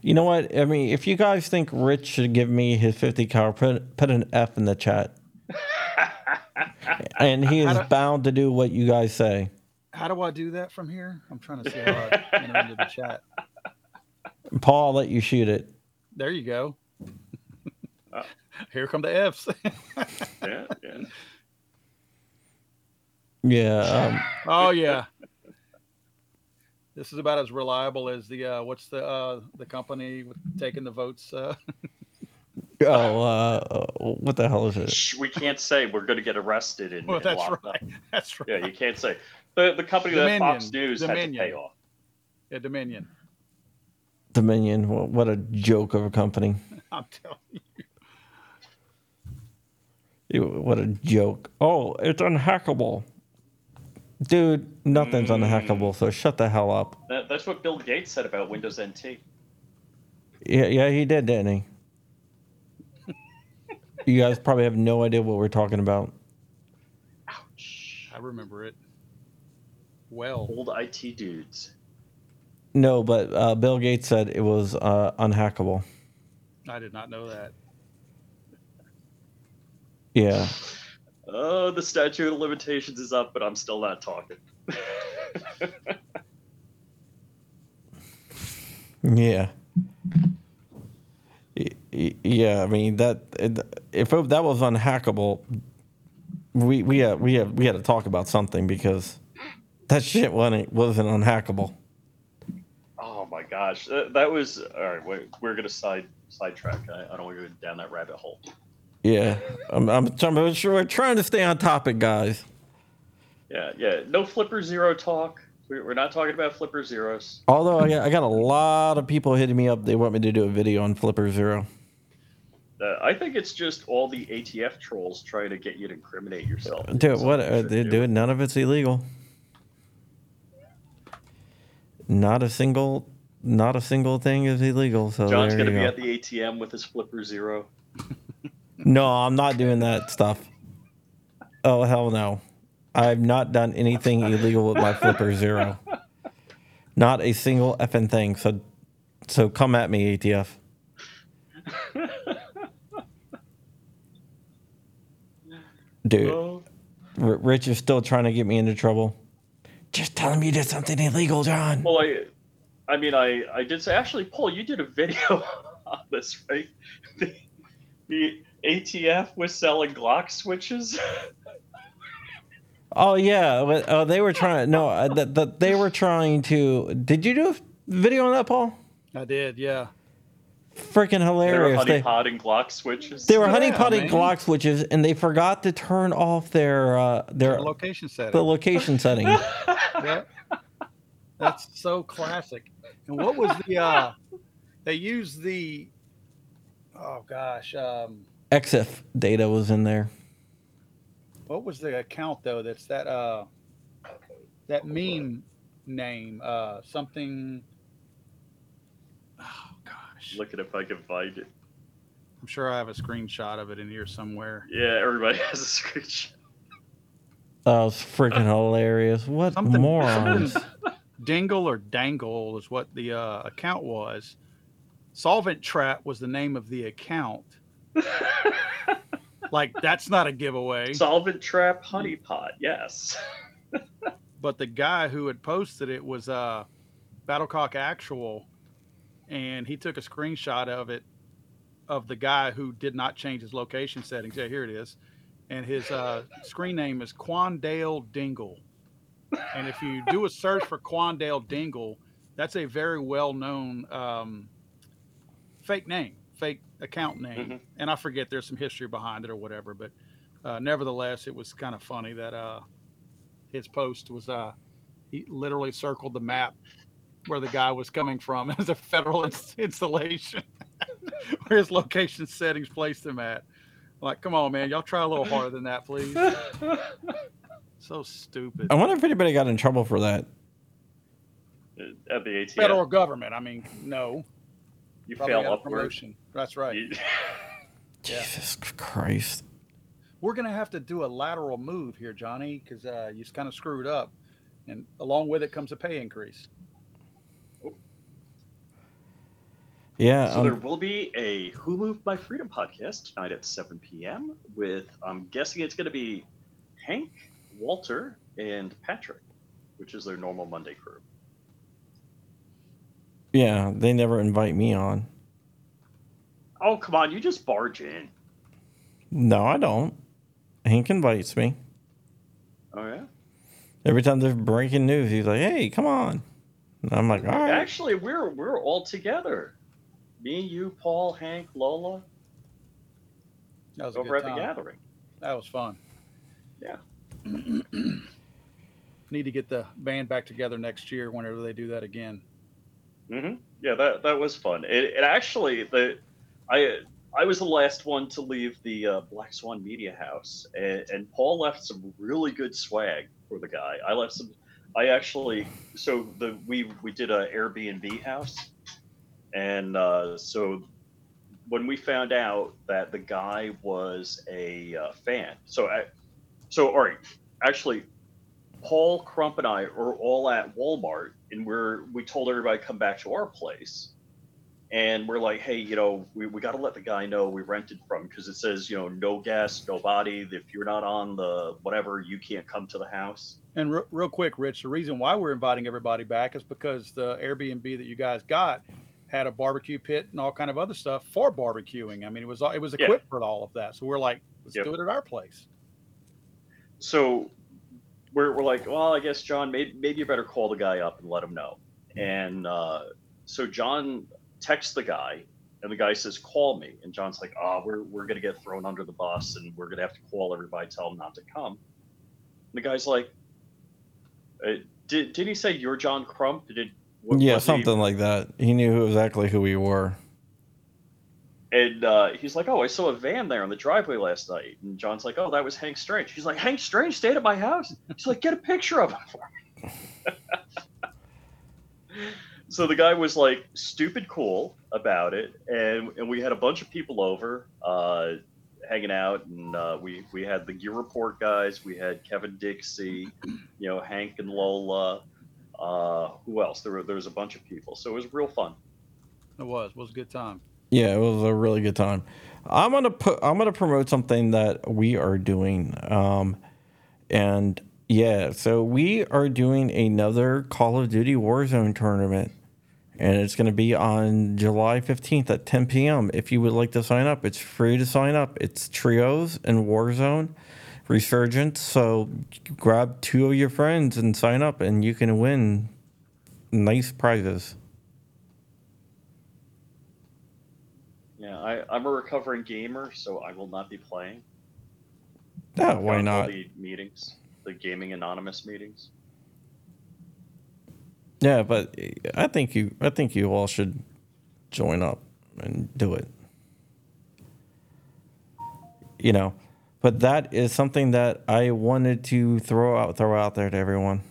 You know what? I mean, if you guys think Rich should give me his 50 car, put, put an F in the chat. *laughs* and he is bound to do what you guys say. How do I do that from here? I'm trying to see how I enter into the chat. Paul, I'll let you shoot it. There you go. Uh. *laughs* Here come the F's. Yeah, yeah. Yeah. Um, oh yeah. This is about as reliable as the uh, what's the uh, the company taking the votes. Uh, oh, uh, what the hell is it? Shh, we can't say we're going to get arrested and, well, and that's locked right. up. *laughs* That's right. Yeah, you can't say the the company that Fox Dominion. News had to Dominion. pay off. Yeah, Dominion. Dominion. What, what a joke of a company. *laughs* I'm telling you. What a joke. Oh, it's unhackable. Dude, nothing's unhackable, so shut the hell up. That, that's what Bill Gates said about Windows NT. Yeah, yeah, he did, didn't he? *laughs* you guys probably have no idea what we're talking about. Ouch. I remember it. Well, Old IT dudes. No, but uh, Bill Gates said it was uh, unhackable. I did not know that. Yeah. Oh, the statute of limitations is up, but I'm still not talking. *laughs* Yeah. Yeah, I mean that if it- that was unhackable, we we had, we had, we had to talk about something because that shit wasn't wasn't unhackable. oh my gosh, that, that was all right. Wait, we're gonna side sidetrack. I, I don't want to go down that rabbit hole. Yeah, I'm I'm, trying- I'm sure we're trying to stay on topic, guys. Yeah, yeah. No Flipper Zero talk. We- We're not talking about Flipper Zeros. Although I got, I got a lot of people hitting me up, they want me to do a video on Flipper Zero. Uh, I think it's just all the ATF trolls trying to get you to incriminate yourself. Dude, what? are you doing? do. none of it's illegal. Not a single, not a single thing is illegal. So John's gonna be go. at the ATM with his Flipper Zero. No, I'm not doing that stuff. Oh hell no! I've not done anything illegal with my Flipper Zero. Not a single effing thing. So, so come at me, ATF. Dude, Oh, R- Rich is still trying to get me into trouble. Just tell him you did something illegal, John. well, I, I mean, I, I did say actually, Paul, you did a video *laughs* on this, right? *laughs* The, the ATF was selling Glock switches. *laughs* Oh yeah, but, oh they were trying. No, uh, that that they were trying to. Did you do a video on that, Paul? I did, yeah. Freaking hilarious! they were hilarious. They, honeypotting Glock switches. they were Yeah, honeypotting man. Glock switches, and they forgot to turn off their uh, their The location setting. the location setting. *laughs* yeah. That's so classic. And what was the uh they used the oh gosh, um EXIF data was in there. what was the account though that's that uh that meme name uh something oh gosh Look at if I can find it. i'm sure i have a screenshot of it in here somewhere Yeah, everybody *laughs* has a screenshot. That was freaking hilarious. What something, morons? something *laughs* dingle or dangle is what the uh, account was solvent trap was the name of the account like that's not a giveaway. Solvent trap honeypot, yes. but the guy who had posted it was uh Battlecock Actual, and he took a screenshot of it of the guy who did not change his location settings. Yeah, here it is. And his uh, screen name is Quandale Dingle. And if you do a search for Quandale Dingle, that's a very well known um, fake name, fake account name. Mhm. And I forget there's some history behind it or whatever. But uh, nevertheless, it was kind of funny that uh, his post was uh, he literally circled the map where the guy was coming from *laughs* as a federal ins- installation, *laughs* where his location settings placed him at. Like, come on, man, y'all try a little harder than that, please. *laughs* So stupid. I wonder if anybody got in trouble for that. At the ATM, Federal government. I mean, no. you Probably fail got upward. promotion. That's right. You- *laughs* Jesus Christ. We're gonna have to do a lateral move here, Johnny, because uh, you just kind of screwed up, and along with it comes a pay increase. Yeah. So um, there will be a Who Moved My Freedom podcast tonight at 7 p.m. with, I'm guessing it's going to be Hank, Walter, and Patrick, which is their normal Monday crew. yeah. They never invite me on. Oh, come on, you just barge in. No, I don't. Hank invites me. Oh, yeah? Every time there's breaking news, he's like, hey, come on. And I'm like, all right. Actually, we're we're all together. Me, you, Paul, Hank, Lola, That was a over good at the gathering. That was fun. Yeah. *clears throat* Need to get the band back together next year whenever they do that again. hmm Yeah, that that was fun. It, it actually the I I was the last one to leave the uh, Black Swan Media House, and, and Paul left some really good swag for the guy. I left some. I actually so the we we did a Airbnb house, and uh, so when we found out that the guy was a uh, fan, so I, so all right, actually, Paul Crump and I are all at Walmart, and we're we told everybody to come back to our place, and we're like, hey, you know, we, we got to let the guy know we rented from because it says you know no guests, no body. If you're not on the whatever, you can't come to the house. And re- real quick, Rich, the reason why we're inviting everybody back is because the Airbnb that you guys got had a barbecue pit and all kind of other stuff for barbecuing. I mean, it was all- it was Yeah. equipped for all of that. So we're like, let's Yep. do it at our place. so we're, we're like, well, I guess John, maybe, maybe you better call the guy up and let him know. And uh, so John texts the guy, and the guy says, call me. And John's like, oh, we're, we're going to get thrown under the bus, and we're going to have to call everybody, tell them not to come. And the guy's like, uh, did, did he say you're John Crump? Did wa- yeah, was he- something like that. He knew exactly who we were. And uh, he's like, "Oh, I saw a van there on the driveway last night." And John's like, "Oh, that was Hank Strange." He's like, "Hank Strange stayed at my house." He's like, "Get a picture of him for me." *laughs* so the guy was like stupid cool about it, and and we had a bunch of people over, uh, hanging out, and uh, we we had the Gear Report guys, we had Kevin Dixie, you know, Hank and Lola. Uh, who else? There were there was a bunch of people, so it was real fun. It was it was a good time. Yeah, it was a really good time. I'm gonna put. I'm gonna promote something that we are doing. Um, and yeah, so we are doing another Call of Duty Warzone tournament, and it's gonna be on July 15th at 10 p.m. If you would like to sign up, it's free to sign up. It's trios and Warzone Resurgence. So grab two of your friends and sign up, and you can win nice prizes. Yeah, I, I'm a recovering gamer, so I will not be playing. Yeah, why to not? The meetings, the gaming anonymous meetings. Yeah, but I think you I think you all should join up and do it. You know, but that is something that I wanted to throw out throw out there to everyone.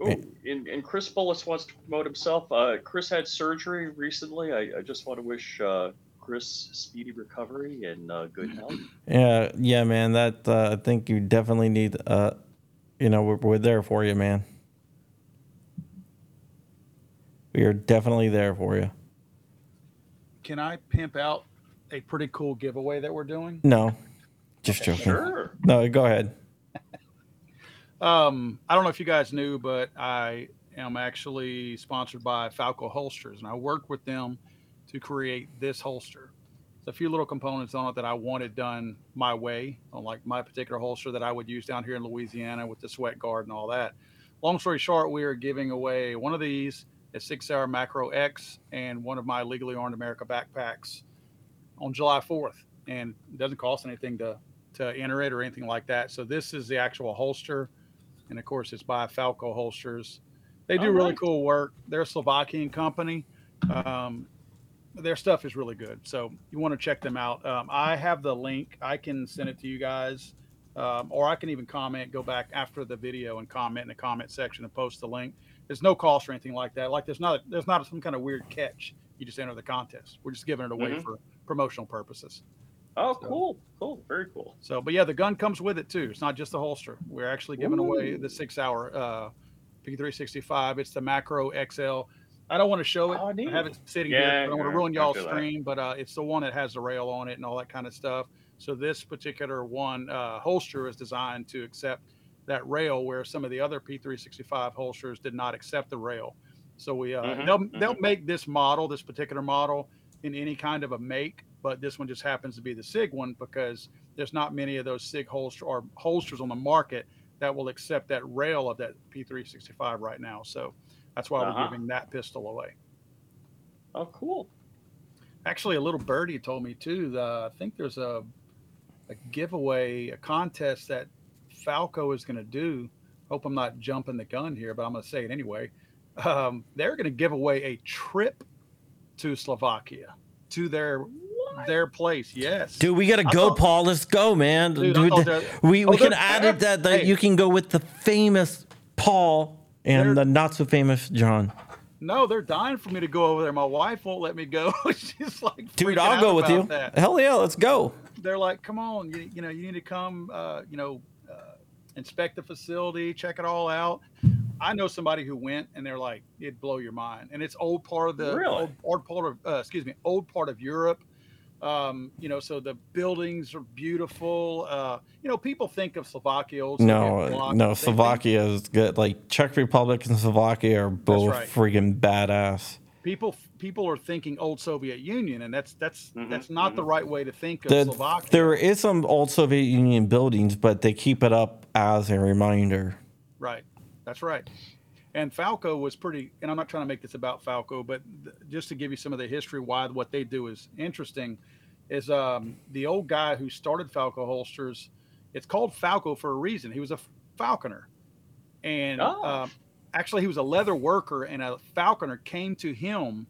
Oh, and, and Chris Bullis wants to promote himself. Uh, Chris had surgery recently. I, I just want to wish uh, Chris speedy recovery and uh, good health. Yeah, yeah, man. That uh, I think you definitely need. Uh, you know, we're, we're there for you, man. We are definitely there for you. can I pimp out a pretty cool giveaway that we're doing? No, just joking. Sure. No, go ahead. *laughs* Um, I don't know if you guys knew, but I am actually sponsored by Falco Holsters, and I worked with them to create this holster. There's a few little components on it that I wanted done my way, on like my particular holster that I would use down here in Louisiana with the sweat guard and all that. Long story short, we are giving away one of these, a Sig Sauer macro X, and one of my legally armed America backpacks on July 4th. And it doesn't cost anything to to enter it or anything like that. So this is the actual holster and of course it's by Falco Holsters. They do All really right. cool work. They're a Slovakian company. Um, their stuff is really good, so you want to check them out. Um, I have the link. I can send it to you guys, um, or I can even comment. Go back after the video and comment in the comment section and post the link. There's no cost or anything like that. Like there's not there's not some kind of weird catch. You just enter the contest. We're just giving it away Mhm. for promotional purposes. Oh, So- cool, cool, very cool. So, but yeah, the gun comes with it too. It's not just the holster. We're actually giving away the Sig Sauer uh, P365. It's the Macro XL. I don't want to show it. Oh, I neat. have it sitting Yeah, here. I don't want to ruin y'all's that. stream, but uh, it's the one that has the rail on it and all that kind of stuff. So this particular one uh, holster is designed to accept that rail, where some of the other P365 holsters did not accept the rail. So we uh, Mhm, they'll they'll make this model, this particular model, in any kind of a make, but this one just happens to be the Sig one because there's not many of those Sig holster or holsters on the market that will accept that rail of that P365 right now. So that's why Uh-huh. we're giving that pistol away. Oh, cool. Actually, a little birdie told me too. The, I think there's a a giveaway, a contest that Falco is going to do. Hope I'm not jumping the gun here, but I'm going to say it anyway. Um, they're going to give away a trip to Slovakia to their their place. Yes, Dude, we gotta I go, thought- Paul. Let's go, man. Dude, I Dude, thought we Oh, we can add it that, that hey. you can go with the famous Paul They're- and the not so famous John. No, they're dying for me to go over there. My wife won't let me go. *laughs* She's like, Dude, I'll out go with you. That. Hell yeah, let's go. They're like, come on, you, you know, you need to come, uh, you know, inspect the facility, check it all out. I know somebody who went, and they're like, it'd blow your mind. And it's old part of the Really? old, old part of, uh, excuse me, old part of Europe. Um, you know, so the buildings are beautiful. Uh, you know, people think of Slovakia, old No, bloc, no, they think- Slovakia is good. Like Czech Republic and Slovakia are both right. friggin' badass. people people are thinking old Soviet Union, and that's that's Mhm, that's not the right way to think of The, Slovakia. there is some old Soviet Union buildings, but they keep it up as a reminder. Right. That's right. And Falco was pretty, and I'm not trying to make this about Falco, but th- just to give you some of the history why what they do is interesting, is um, the old guy who started Falco holsters. It's called Falco for a reason. He was a falconer, and Oh. um, actually he was a leather worker, and a falconer came to him,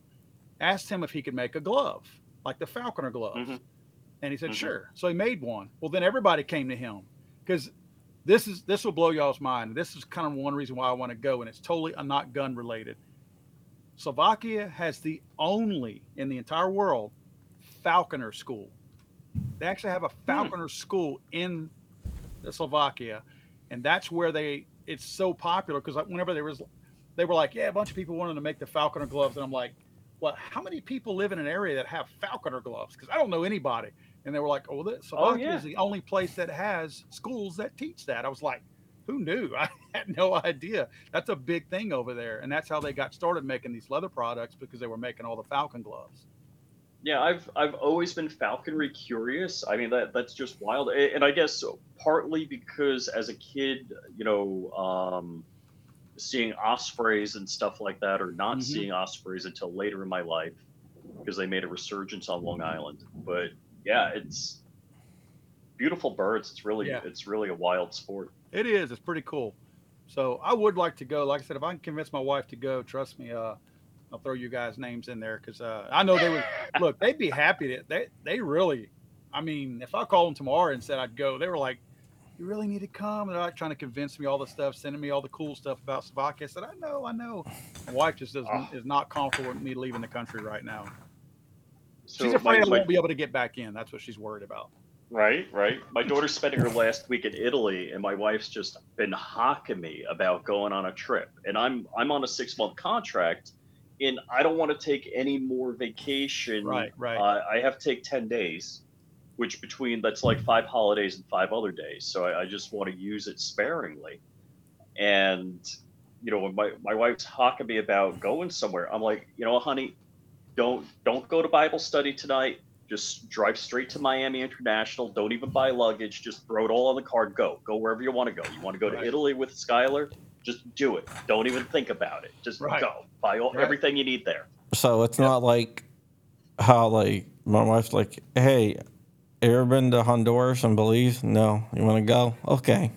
asked him if he could make a glove like the falconer glove, Mhm. and he said Mhm. sure. So he made one. Well, then everybody came to him because this is this will blow y'all's mind. This is kind of one reason why I want to go, and it's totally uh, not gun related. Slovakia has the only in the entire world falconer school. They actually have a falconer school in the Slovakia, and that's where they. It's so popular because whenever there was, they were like, yeah, a bunch of people wanted to make the falconer gloves, and I'm like, well, how many people live in an area that have falconer gloves? Because I don't know anybody. And they were like, oh, this Slovakia yeah. is the only place that has schools that teach that. I was like, who knew? *laughs* I had no idea. That's a big thing over there, and that's how they got started making these leather products because they were making all the falcon gloves. Yeah, I've I've always been falconry curious. I mean that that's just wild, and I guess partly because as a kid, you know, um, seeing ospreys and stuff like that, or not Mhm. seeing ospreys until later in my life, because they made a resurgence on Long Island. But yeah, it's beautiful birds. It's really Yeah. it's really a wild sport. It is. It's pretty cool. So I would like to go. Like I said, if I can convince my wife to go, trust me, uh, I'll throw you guys' names in there because uh, I know they would. *laughs* look, they'd be happy to. They they really. I mean, if I called them tomorrow and said I'd go, they were like, "You really need to come." They're like trying to convince me all the stuff, sending me all the cool stuff about Slovakia. I said, "I know, I know." My wife just doesn't Oh. is not comfortable with me leaving the country right now. So She's my- afraid I won't be able to get back in. That's what she's worried about. Right, right. My daughter's spending her last week in Italy, and my wife's just been hocking me about going on a trip. And I'm I'm on a six month contract, and I don't want to take any more vacation. Right, right. Uh, I have to take ten days, which between that's like five holidays and five other days. So I, I just want to use it sparingly. And you know, when my my wife's talking to me about going somewhere, I'm like, you know, honey, don't don't go to Bible study tonight. Just drive straight to Miami International. Don't even buy luggage. Just throw it all on the card. Go. Go wherever you want to go. You want to go to Right. Italy with Skylar? Just do it. Don't even think about it. Just Right. go. Buy all, Right. everything you need there. So it's not like how like my wife's like, hey, you ever been to Honduras and Belize? No. You want to go? Okay.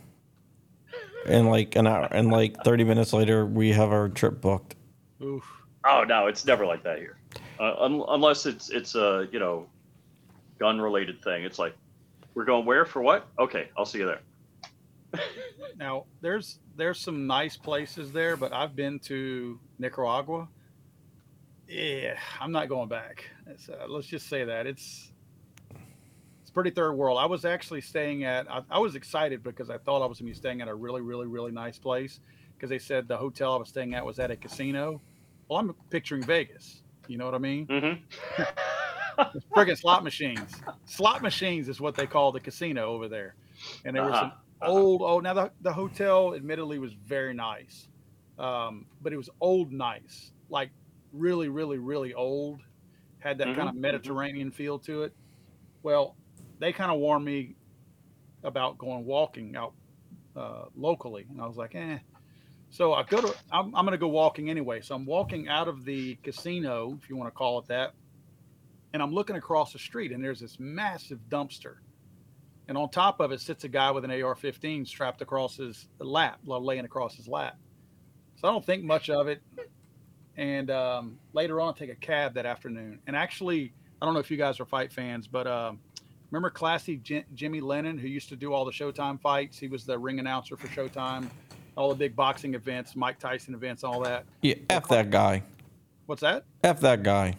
And like an hour and like thirty minutes later, we have our trip booked. Oof. Oh no, it's never like that here. Uh, un- unless it's it's a you know gun related thing. It's like we're going where for what? Okay, I'll see you there. *laughs* Now there's there's some nice places there, but I've been to Nicaragua. Yeah, I'm not going back. It's, uh, let's just say that it's it's pretty third world. I was actually staying at. I, I was excited because I thought I was gonna be staying at a really really really nice place because they said the hotel I was staying at was at a casino. Well, I'm picturing Vegas. You know what I mean? Mm-hmm. *laughs* Friggin' slot machines. Slot machines is what they call the casino over there. And there was Uh-huh. an old, oh, now the, the hotel admittedly was very nice. Um, but it was old nice, like really, really, really old. Had that kind Mhm, of mhm. Mediterranean feel to it. Well, they kind of warned me about going walking out uh, locally. And I was like, eh. So I go to, I'm, I'm going to go walking anyway. So I'm walking out of the casino, if you want to call it that and I'm looking across the street, and there's this massive dumpster, and on top of it sits a guy with an AR-15 strapped across his lap, laying across his lap. So I don't think much of it. And um, later on, I take a cab that afternoon, and actually, I don't know if you guys are fight fans, but um, remember Classy J- Jimmy Lennon, who used to do all the Showtime fights? He was the ring announcer for Showtime, all the big boxing events, Mike Tyson events, all that. Yeah, f that guy. What's that? F that guy.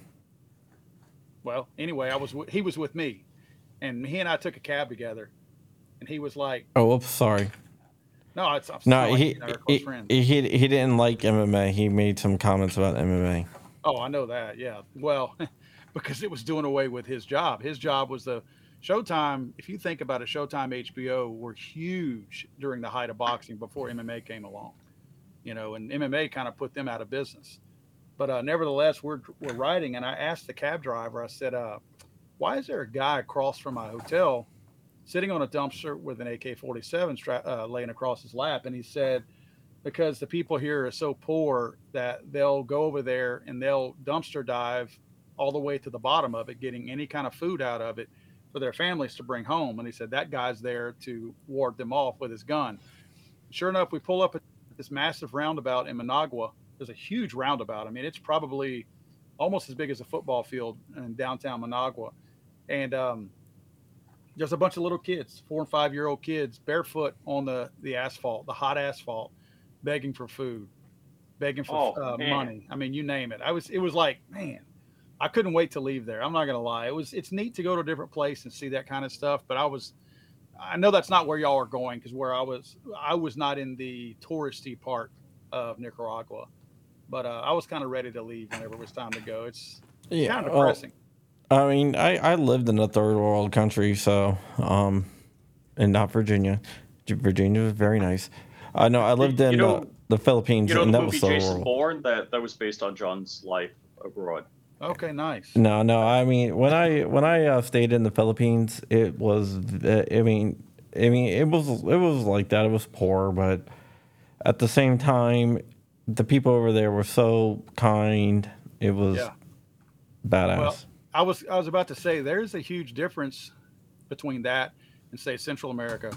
well, anyway, I was wi- he was with me, and he and I took a cab together, and he was like, Oh, oops, sorry. "No, it's, it's No, like he you and I are close he, he he he didn't like MMA. He made some comments about MMA. oh, I know that. Yeah, well, *laughs* because it was doing away with his job. His job was the Showtime. If you think about it, Showtime, HBO were huge during the height of boxing before MMA came along. You know, and MMA kind of put them out of business. But uh, nevertheless, we're we're riding, and I asked the cab driver. I said, uh, "Why is there a guy across from my hotel, sitting on a dumpster with an AK-47 stra- uh, laying across his lap?" And he said, "Because the people here are so poor that they'll go over there and they'll dumpster dive all the way to the bottom of it, getting any kind of food out of it for their families to bring home." And he said that guy's there to ward them off with his gun. Sure enough, we pull up at this massive roundabout in Managua there's a huge roundabout. I mean, it's probably almost as big as a football field in downtown Managua. And um, there's a bunch of little kids, four and five year old kids, barefoot on the, the asphalt, the hot asphalt, begging for food, begging for Oh, uh, money. I mean, you name it. I was, it was like, man, I couldn't wait to leave there. I'm not going to lie. It was, it's neat to go to a different place and see that kind of stuff. But I was, I know that's not where y'all are going because where I was, I was not in the touristy part of Nicaragua but uh, I was kind of ready to leave whenever it was time to go. It's Yeah, kind of well, depressing. I mean, I, I lived in a third world country, so um, and not Virginia. Virginia was very nice. I know I lived You in know- uh, the Philippines, You know and the that movie was third Jason world. Bourne that that was based on John's life abroad. Okay, nice. No, no. I mean, when I when I uh, stayed in the Philippines, it was. uh, I mean, I mean, it was it was like that. It was poor, but at the same time, the people over there were so kind. It was Yeah. badass. Well, I was I was about to say there's a huge difference between that and say Central America.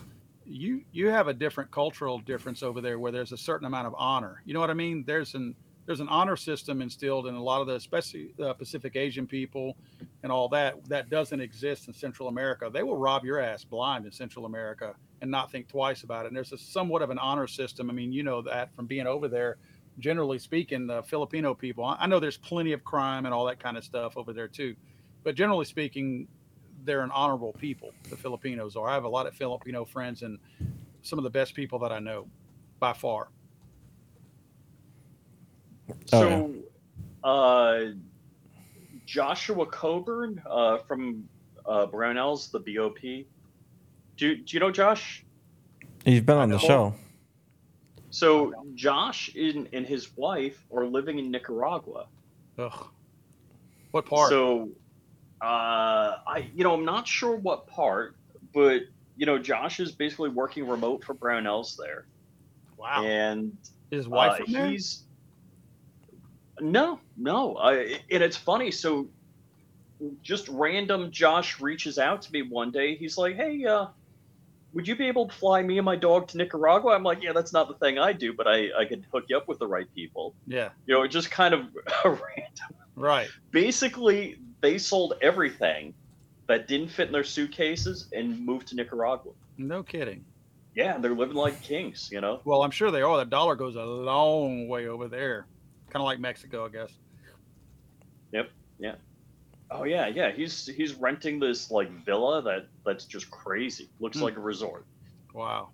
You you have a different cultural difference over there where there's a certain amount of honor. You know what I mean? There's an there's an honor system instilled in a lot of the especially uh, Pacific Asian people and all that that doesn't exist in Central America. They will rob your ass blind in Central America and not think twice about it. And there's a somewhat of an honor system. I mean, you know that from being over there. Generally speaking, the Filipino people. I know there's plenty of crime and all that kind of stuff over there too, but generally speaking, they're an honorable people. The Filipinos are. I have a lot of Filipino friends and some of the best people that I know, by far. So, Oh, uh, Joshua Coburn uh, from uh, Brownells, the BOP. Do, do you know Josh? He's been on the show. So Josh and, and his wife are living in Nicaragua. Ugh. What part? So, uh, I you know I'm not sure what part, but you know Josh is basically working remote for Brownells there, wow. and His wife uh, from there? he's no no I, and it's funny so just random josh reaches out to me one day he's like hey uh would you be able to fly me and my dog to nicaragua i'm like yeah that's not the thing i do but i i could hook you up with the right people Yeah. you know it just kind of *laughs* random Right. basically they sold everything that didn't fit in their suitcases and moved to nicaragua No kidding. yeah they're living like kings you know Well, I'm sure they are. The dollar goes a long way over there. Kind of like Mexico, I guess. Yep. Yeah. Oh yeah, yeah. He's he's renting this like villa that that's just crazy. Looks Hmm. like a resort. Wow.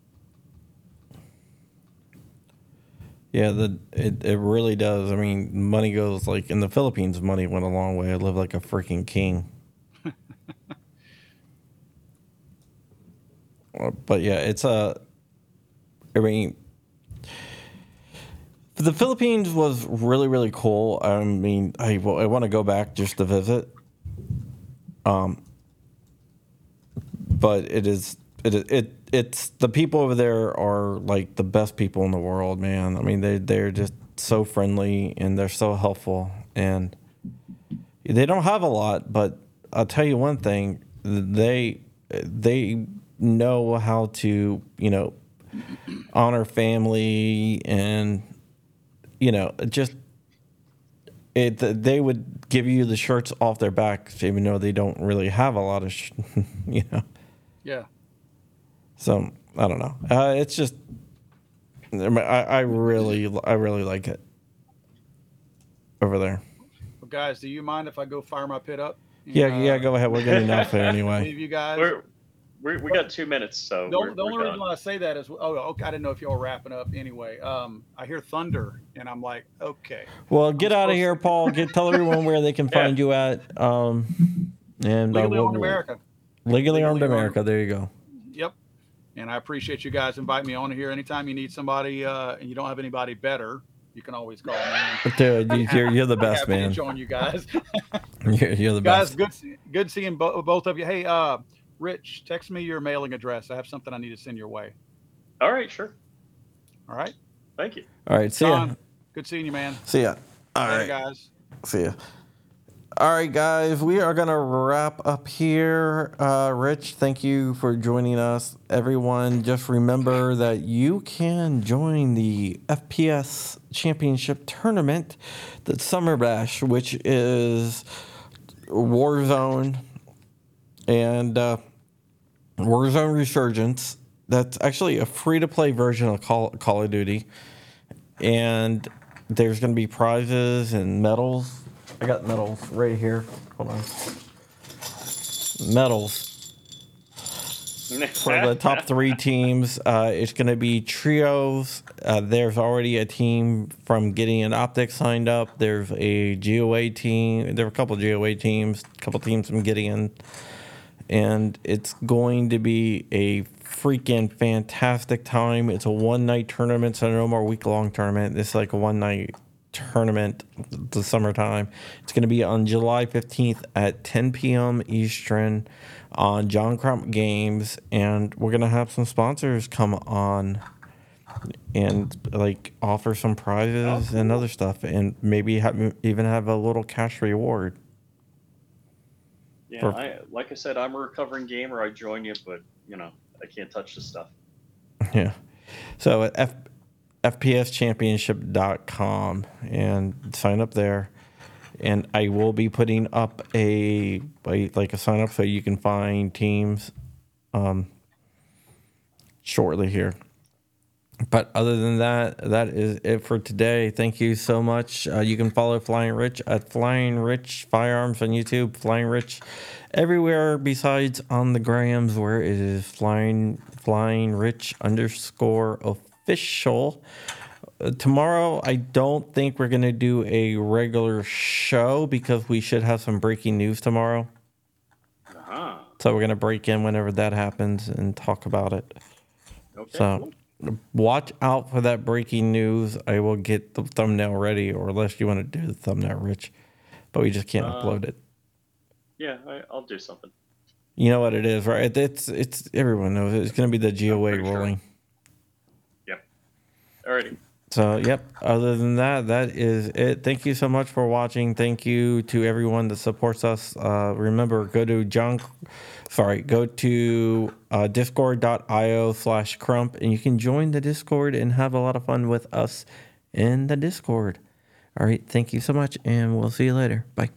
Yeah, the it, it really does. I mean, money goes like in the Philippines, money went a long way. I live like a freaking king. *laughs* Uh, but yeah, it's a. I mean, the Philippines was really really cool. I mean, I I want to go back just to visit. Um. But it is it it it's the people over there are like the best people in the world, man. I mean, they they're just so friendly and they're so helpful and they don't have a lot, but I'll tell you one thing, they they know how to, you know, honor family and you know, just it they would give you the shirts off their backs even though they don't really have a lot of sh- *laughs* you know. Yeah. So I don't know. Uh, it's just I, I, I really I really like it over there. Well, guys, do you mind if I go fire my pit up? Yeah, And, yeah. uh, Go ahead. We're getting enough *laughs* there anyway. of you guys? We're, we we got two minutes, so the, we're, the we're only done. reason why I say that is, oh, okay, I didn't know if y'all were wrapping up anyway. Um, I hear thunder, and I'm like, okay. Well, get out of supposed here, Paul. Get tell everyone where they can *laughs* Yeah. find you at. Um, and uh, Legally we'll- Owned America. Legally armed Legally America. There you go. Yep. And I appreciate you guys inviting me on here. Anytime you need somebody uh, and you don't have anybody better, you can always call me. *laughs* Dude, you- you're, you're the best, happy to man. join you guys. *laughs* You're, you're the guys, best. good good seeing bo- both of you. Hey, uh, Rich, text me your mailing address. I have something I need to send your way. All right, sure. All right. Thank you. All right. See ya. Good seeing you, man. See ya. All Later, right. guys. See ya. All right, guys, we are going to wrap up here. Uh, Rich, thank you for joining us. Everyone, just remember that you can join the FPS Championship Tournament, the Summer Bash, which is Warzone and uh, Warzone Resurgence. That's actually a free to play version of Call, Call of Duty. And there's going to be prizes and medals. I got medals right here. Hold on. Medals for the *laughs* top three teams. Uh, it's going to be trios. Uh, there's already a team from Gideon Optics signed up. There's a GOA team. There are a couple of GOA teams, a couple teams from Gideon. And it's going to be a freaking fantastic time. It's a one night tournament, so no more week long tournament. It's like a one night tournament, the summertime. It's going to be on July 15th at 10 p.m. Eastern on John Crump Games, and we're going to have some sponsors come on and like offer some prizes oh, and other stuff, and maybe have, even have a little cash reward. Yeah, Perfect. I, like I said, I'm a recovering gamer. I join you, but you know, I can't touch the stuff. *laughs* Yeah. So at F, FPSchampionship.com and sign up there. And I will be putting up a like a sign up so you can find teams um, shortly here. But other than that, that is it for today. Thank you so much. Uh, you can follow Flying Rich at Flying Rich Firearms on YouTube, Flying Rich everywhere besides on the grams where it is Flying Flying Rich underscore official. uh, tomorrow, I don't think we're going to do a regular show because we should have some breaking news tomorrow. Uh-huh. So we're going to break in whenever that happens and talk about it. Okay. So watch out for that breaking news. I will get the thumbnail ready, or unless you want to do the thumbnail, Rich. But we just can't Uh, upload it. Yeah, I, I'll do something. You know what it is, right? It's it's everyone knows it. it's going to be the GOA pretty sure. Yep. Alrighty. So, yep. Other than that, that is it. Thank you so much for watching. Thank you to everyone that supports us. Uh, remember, go to John, sorry, go to uh, discord.io slash crump and you can join the Discord and have a lot of fun with us in the Discord. All right. Thank you so much, and we'll see you later. Bye.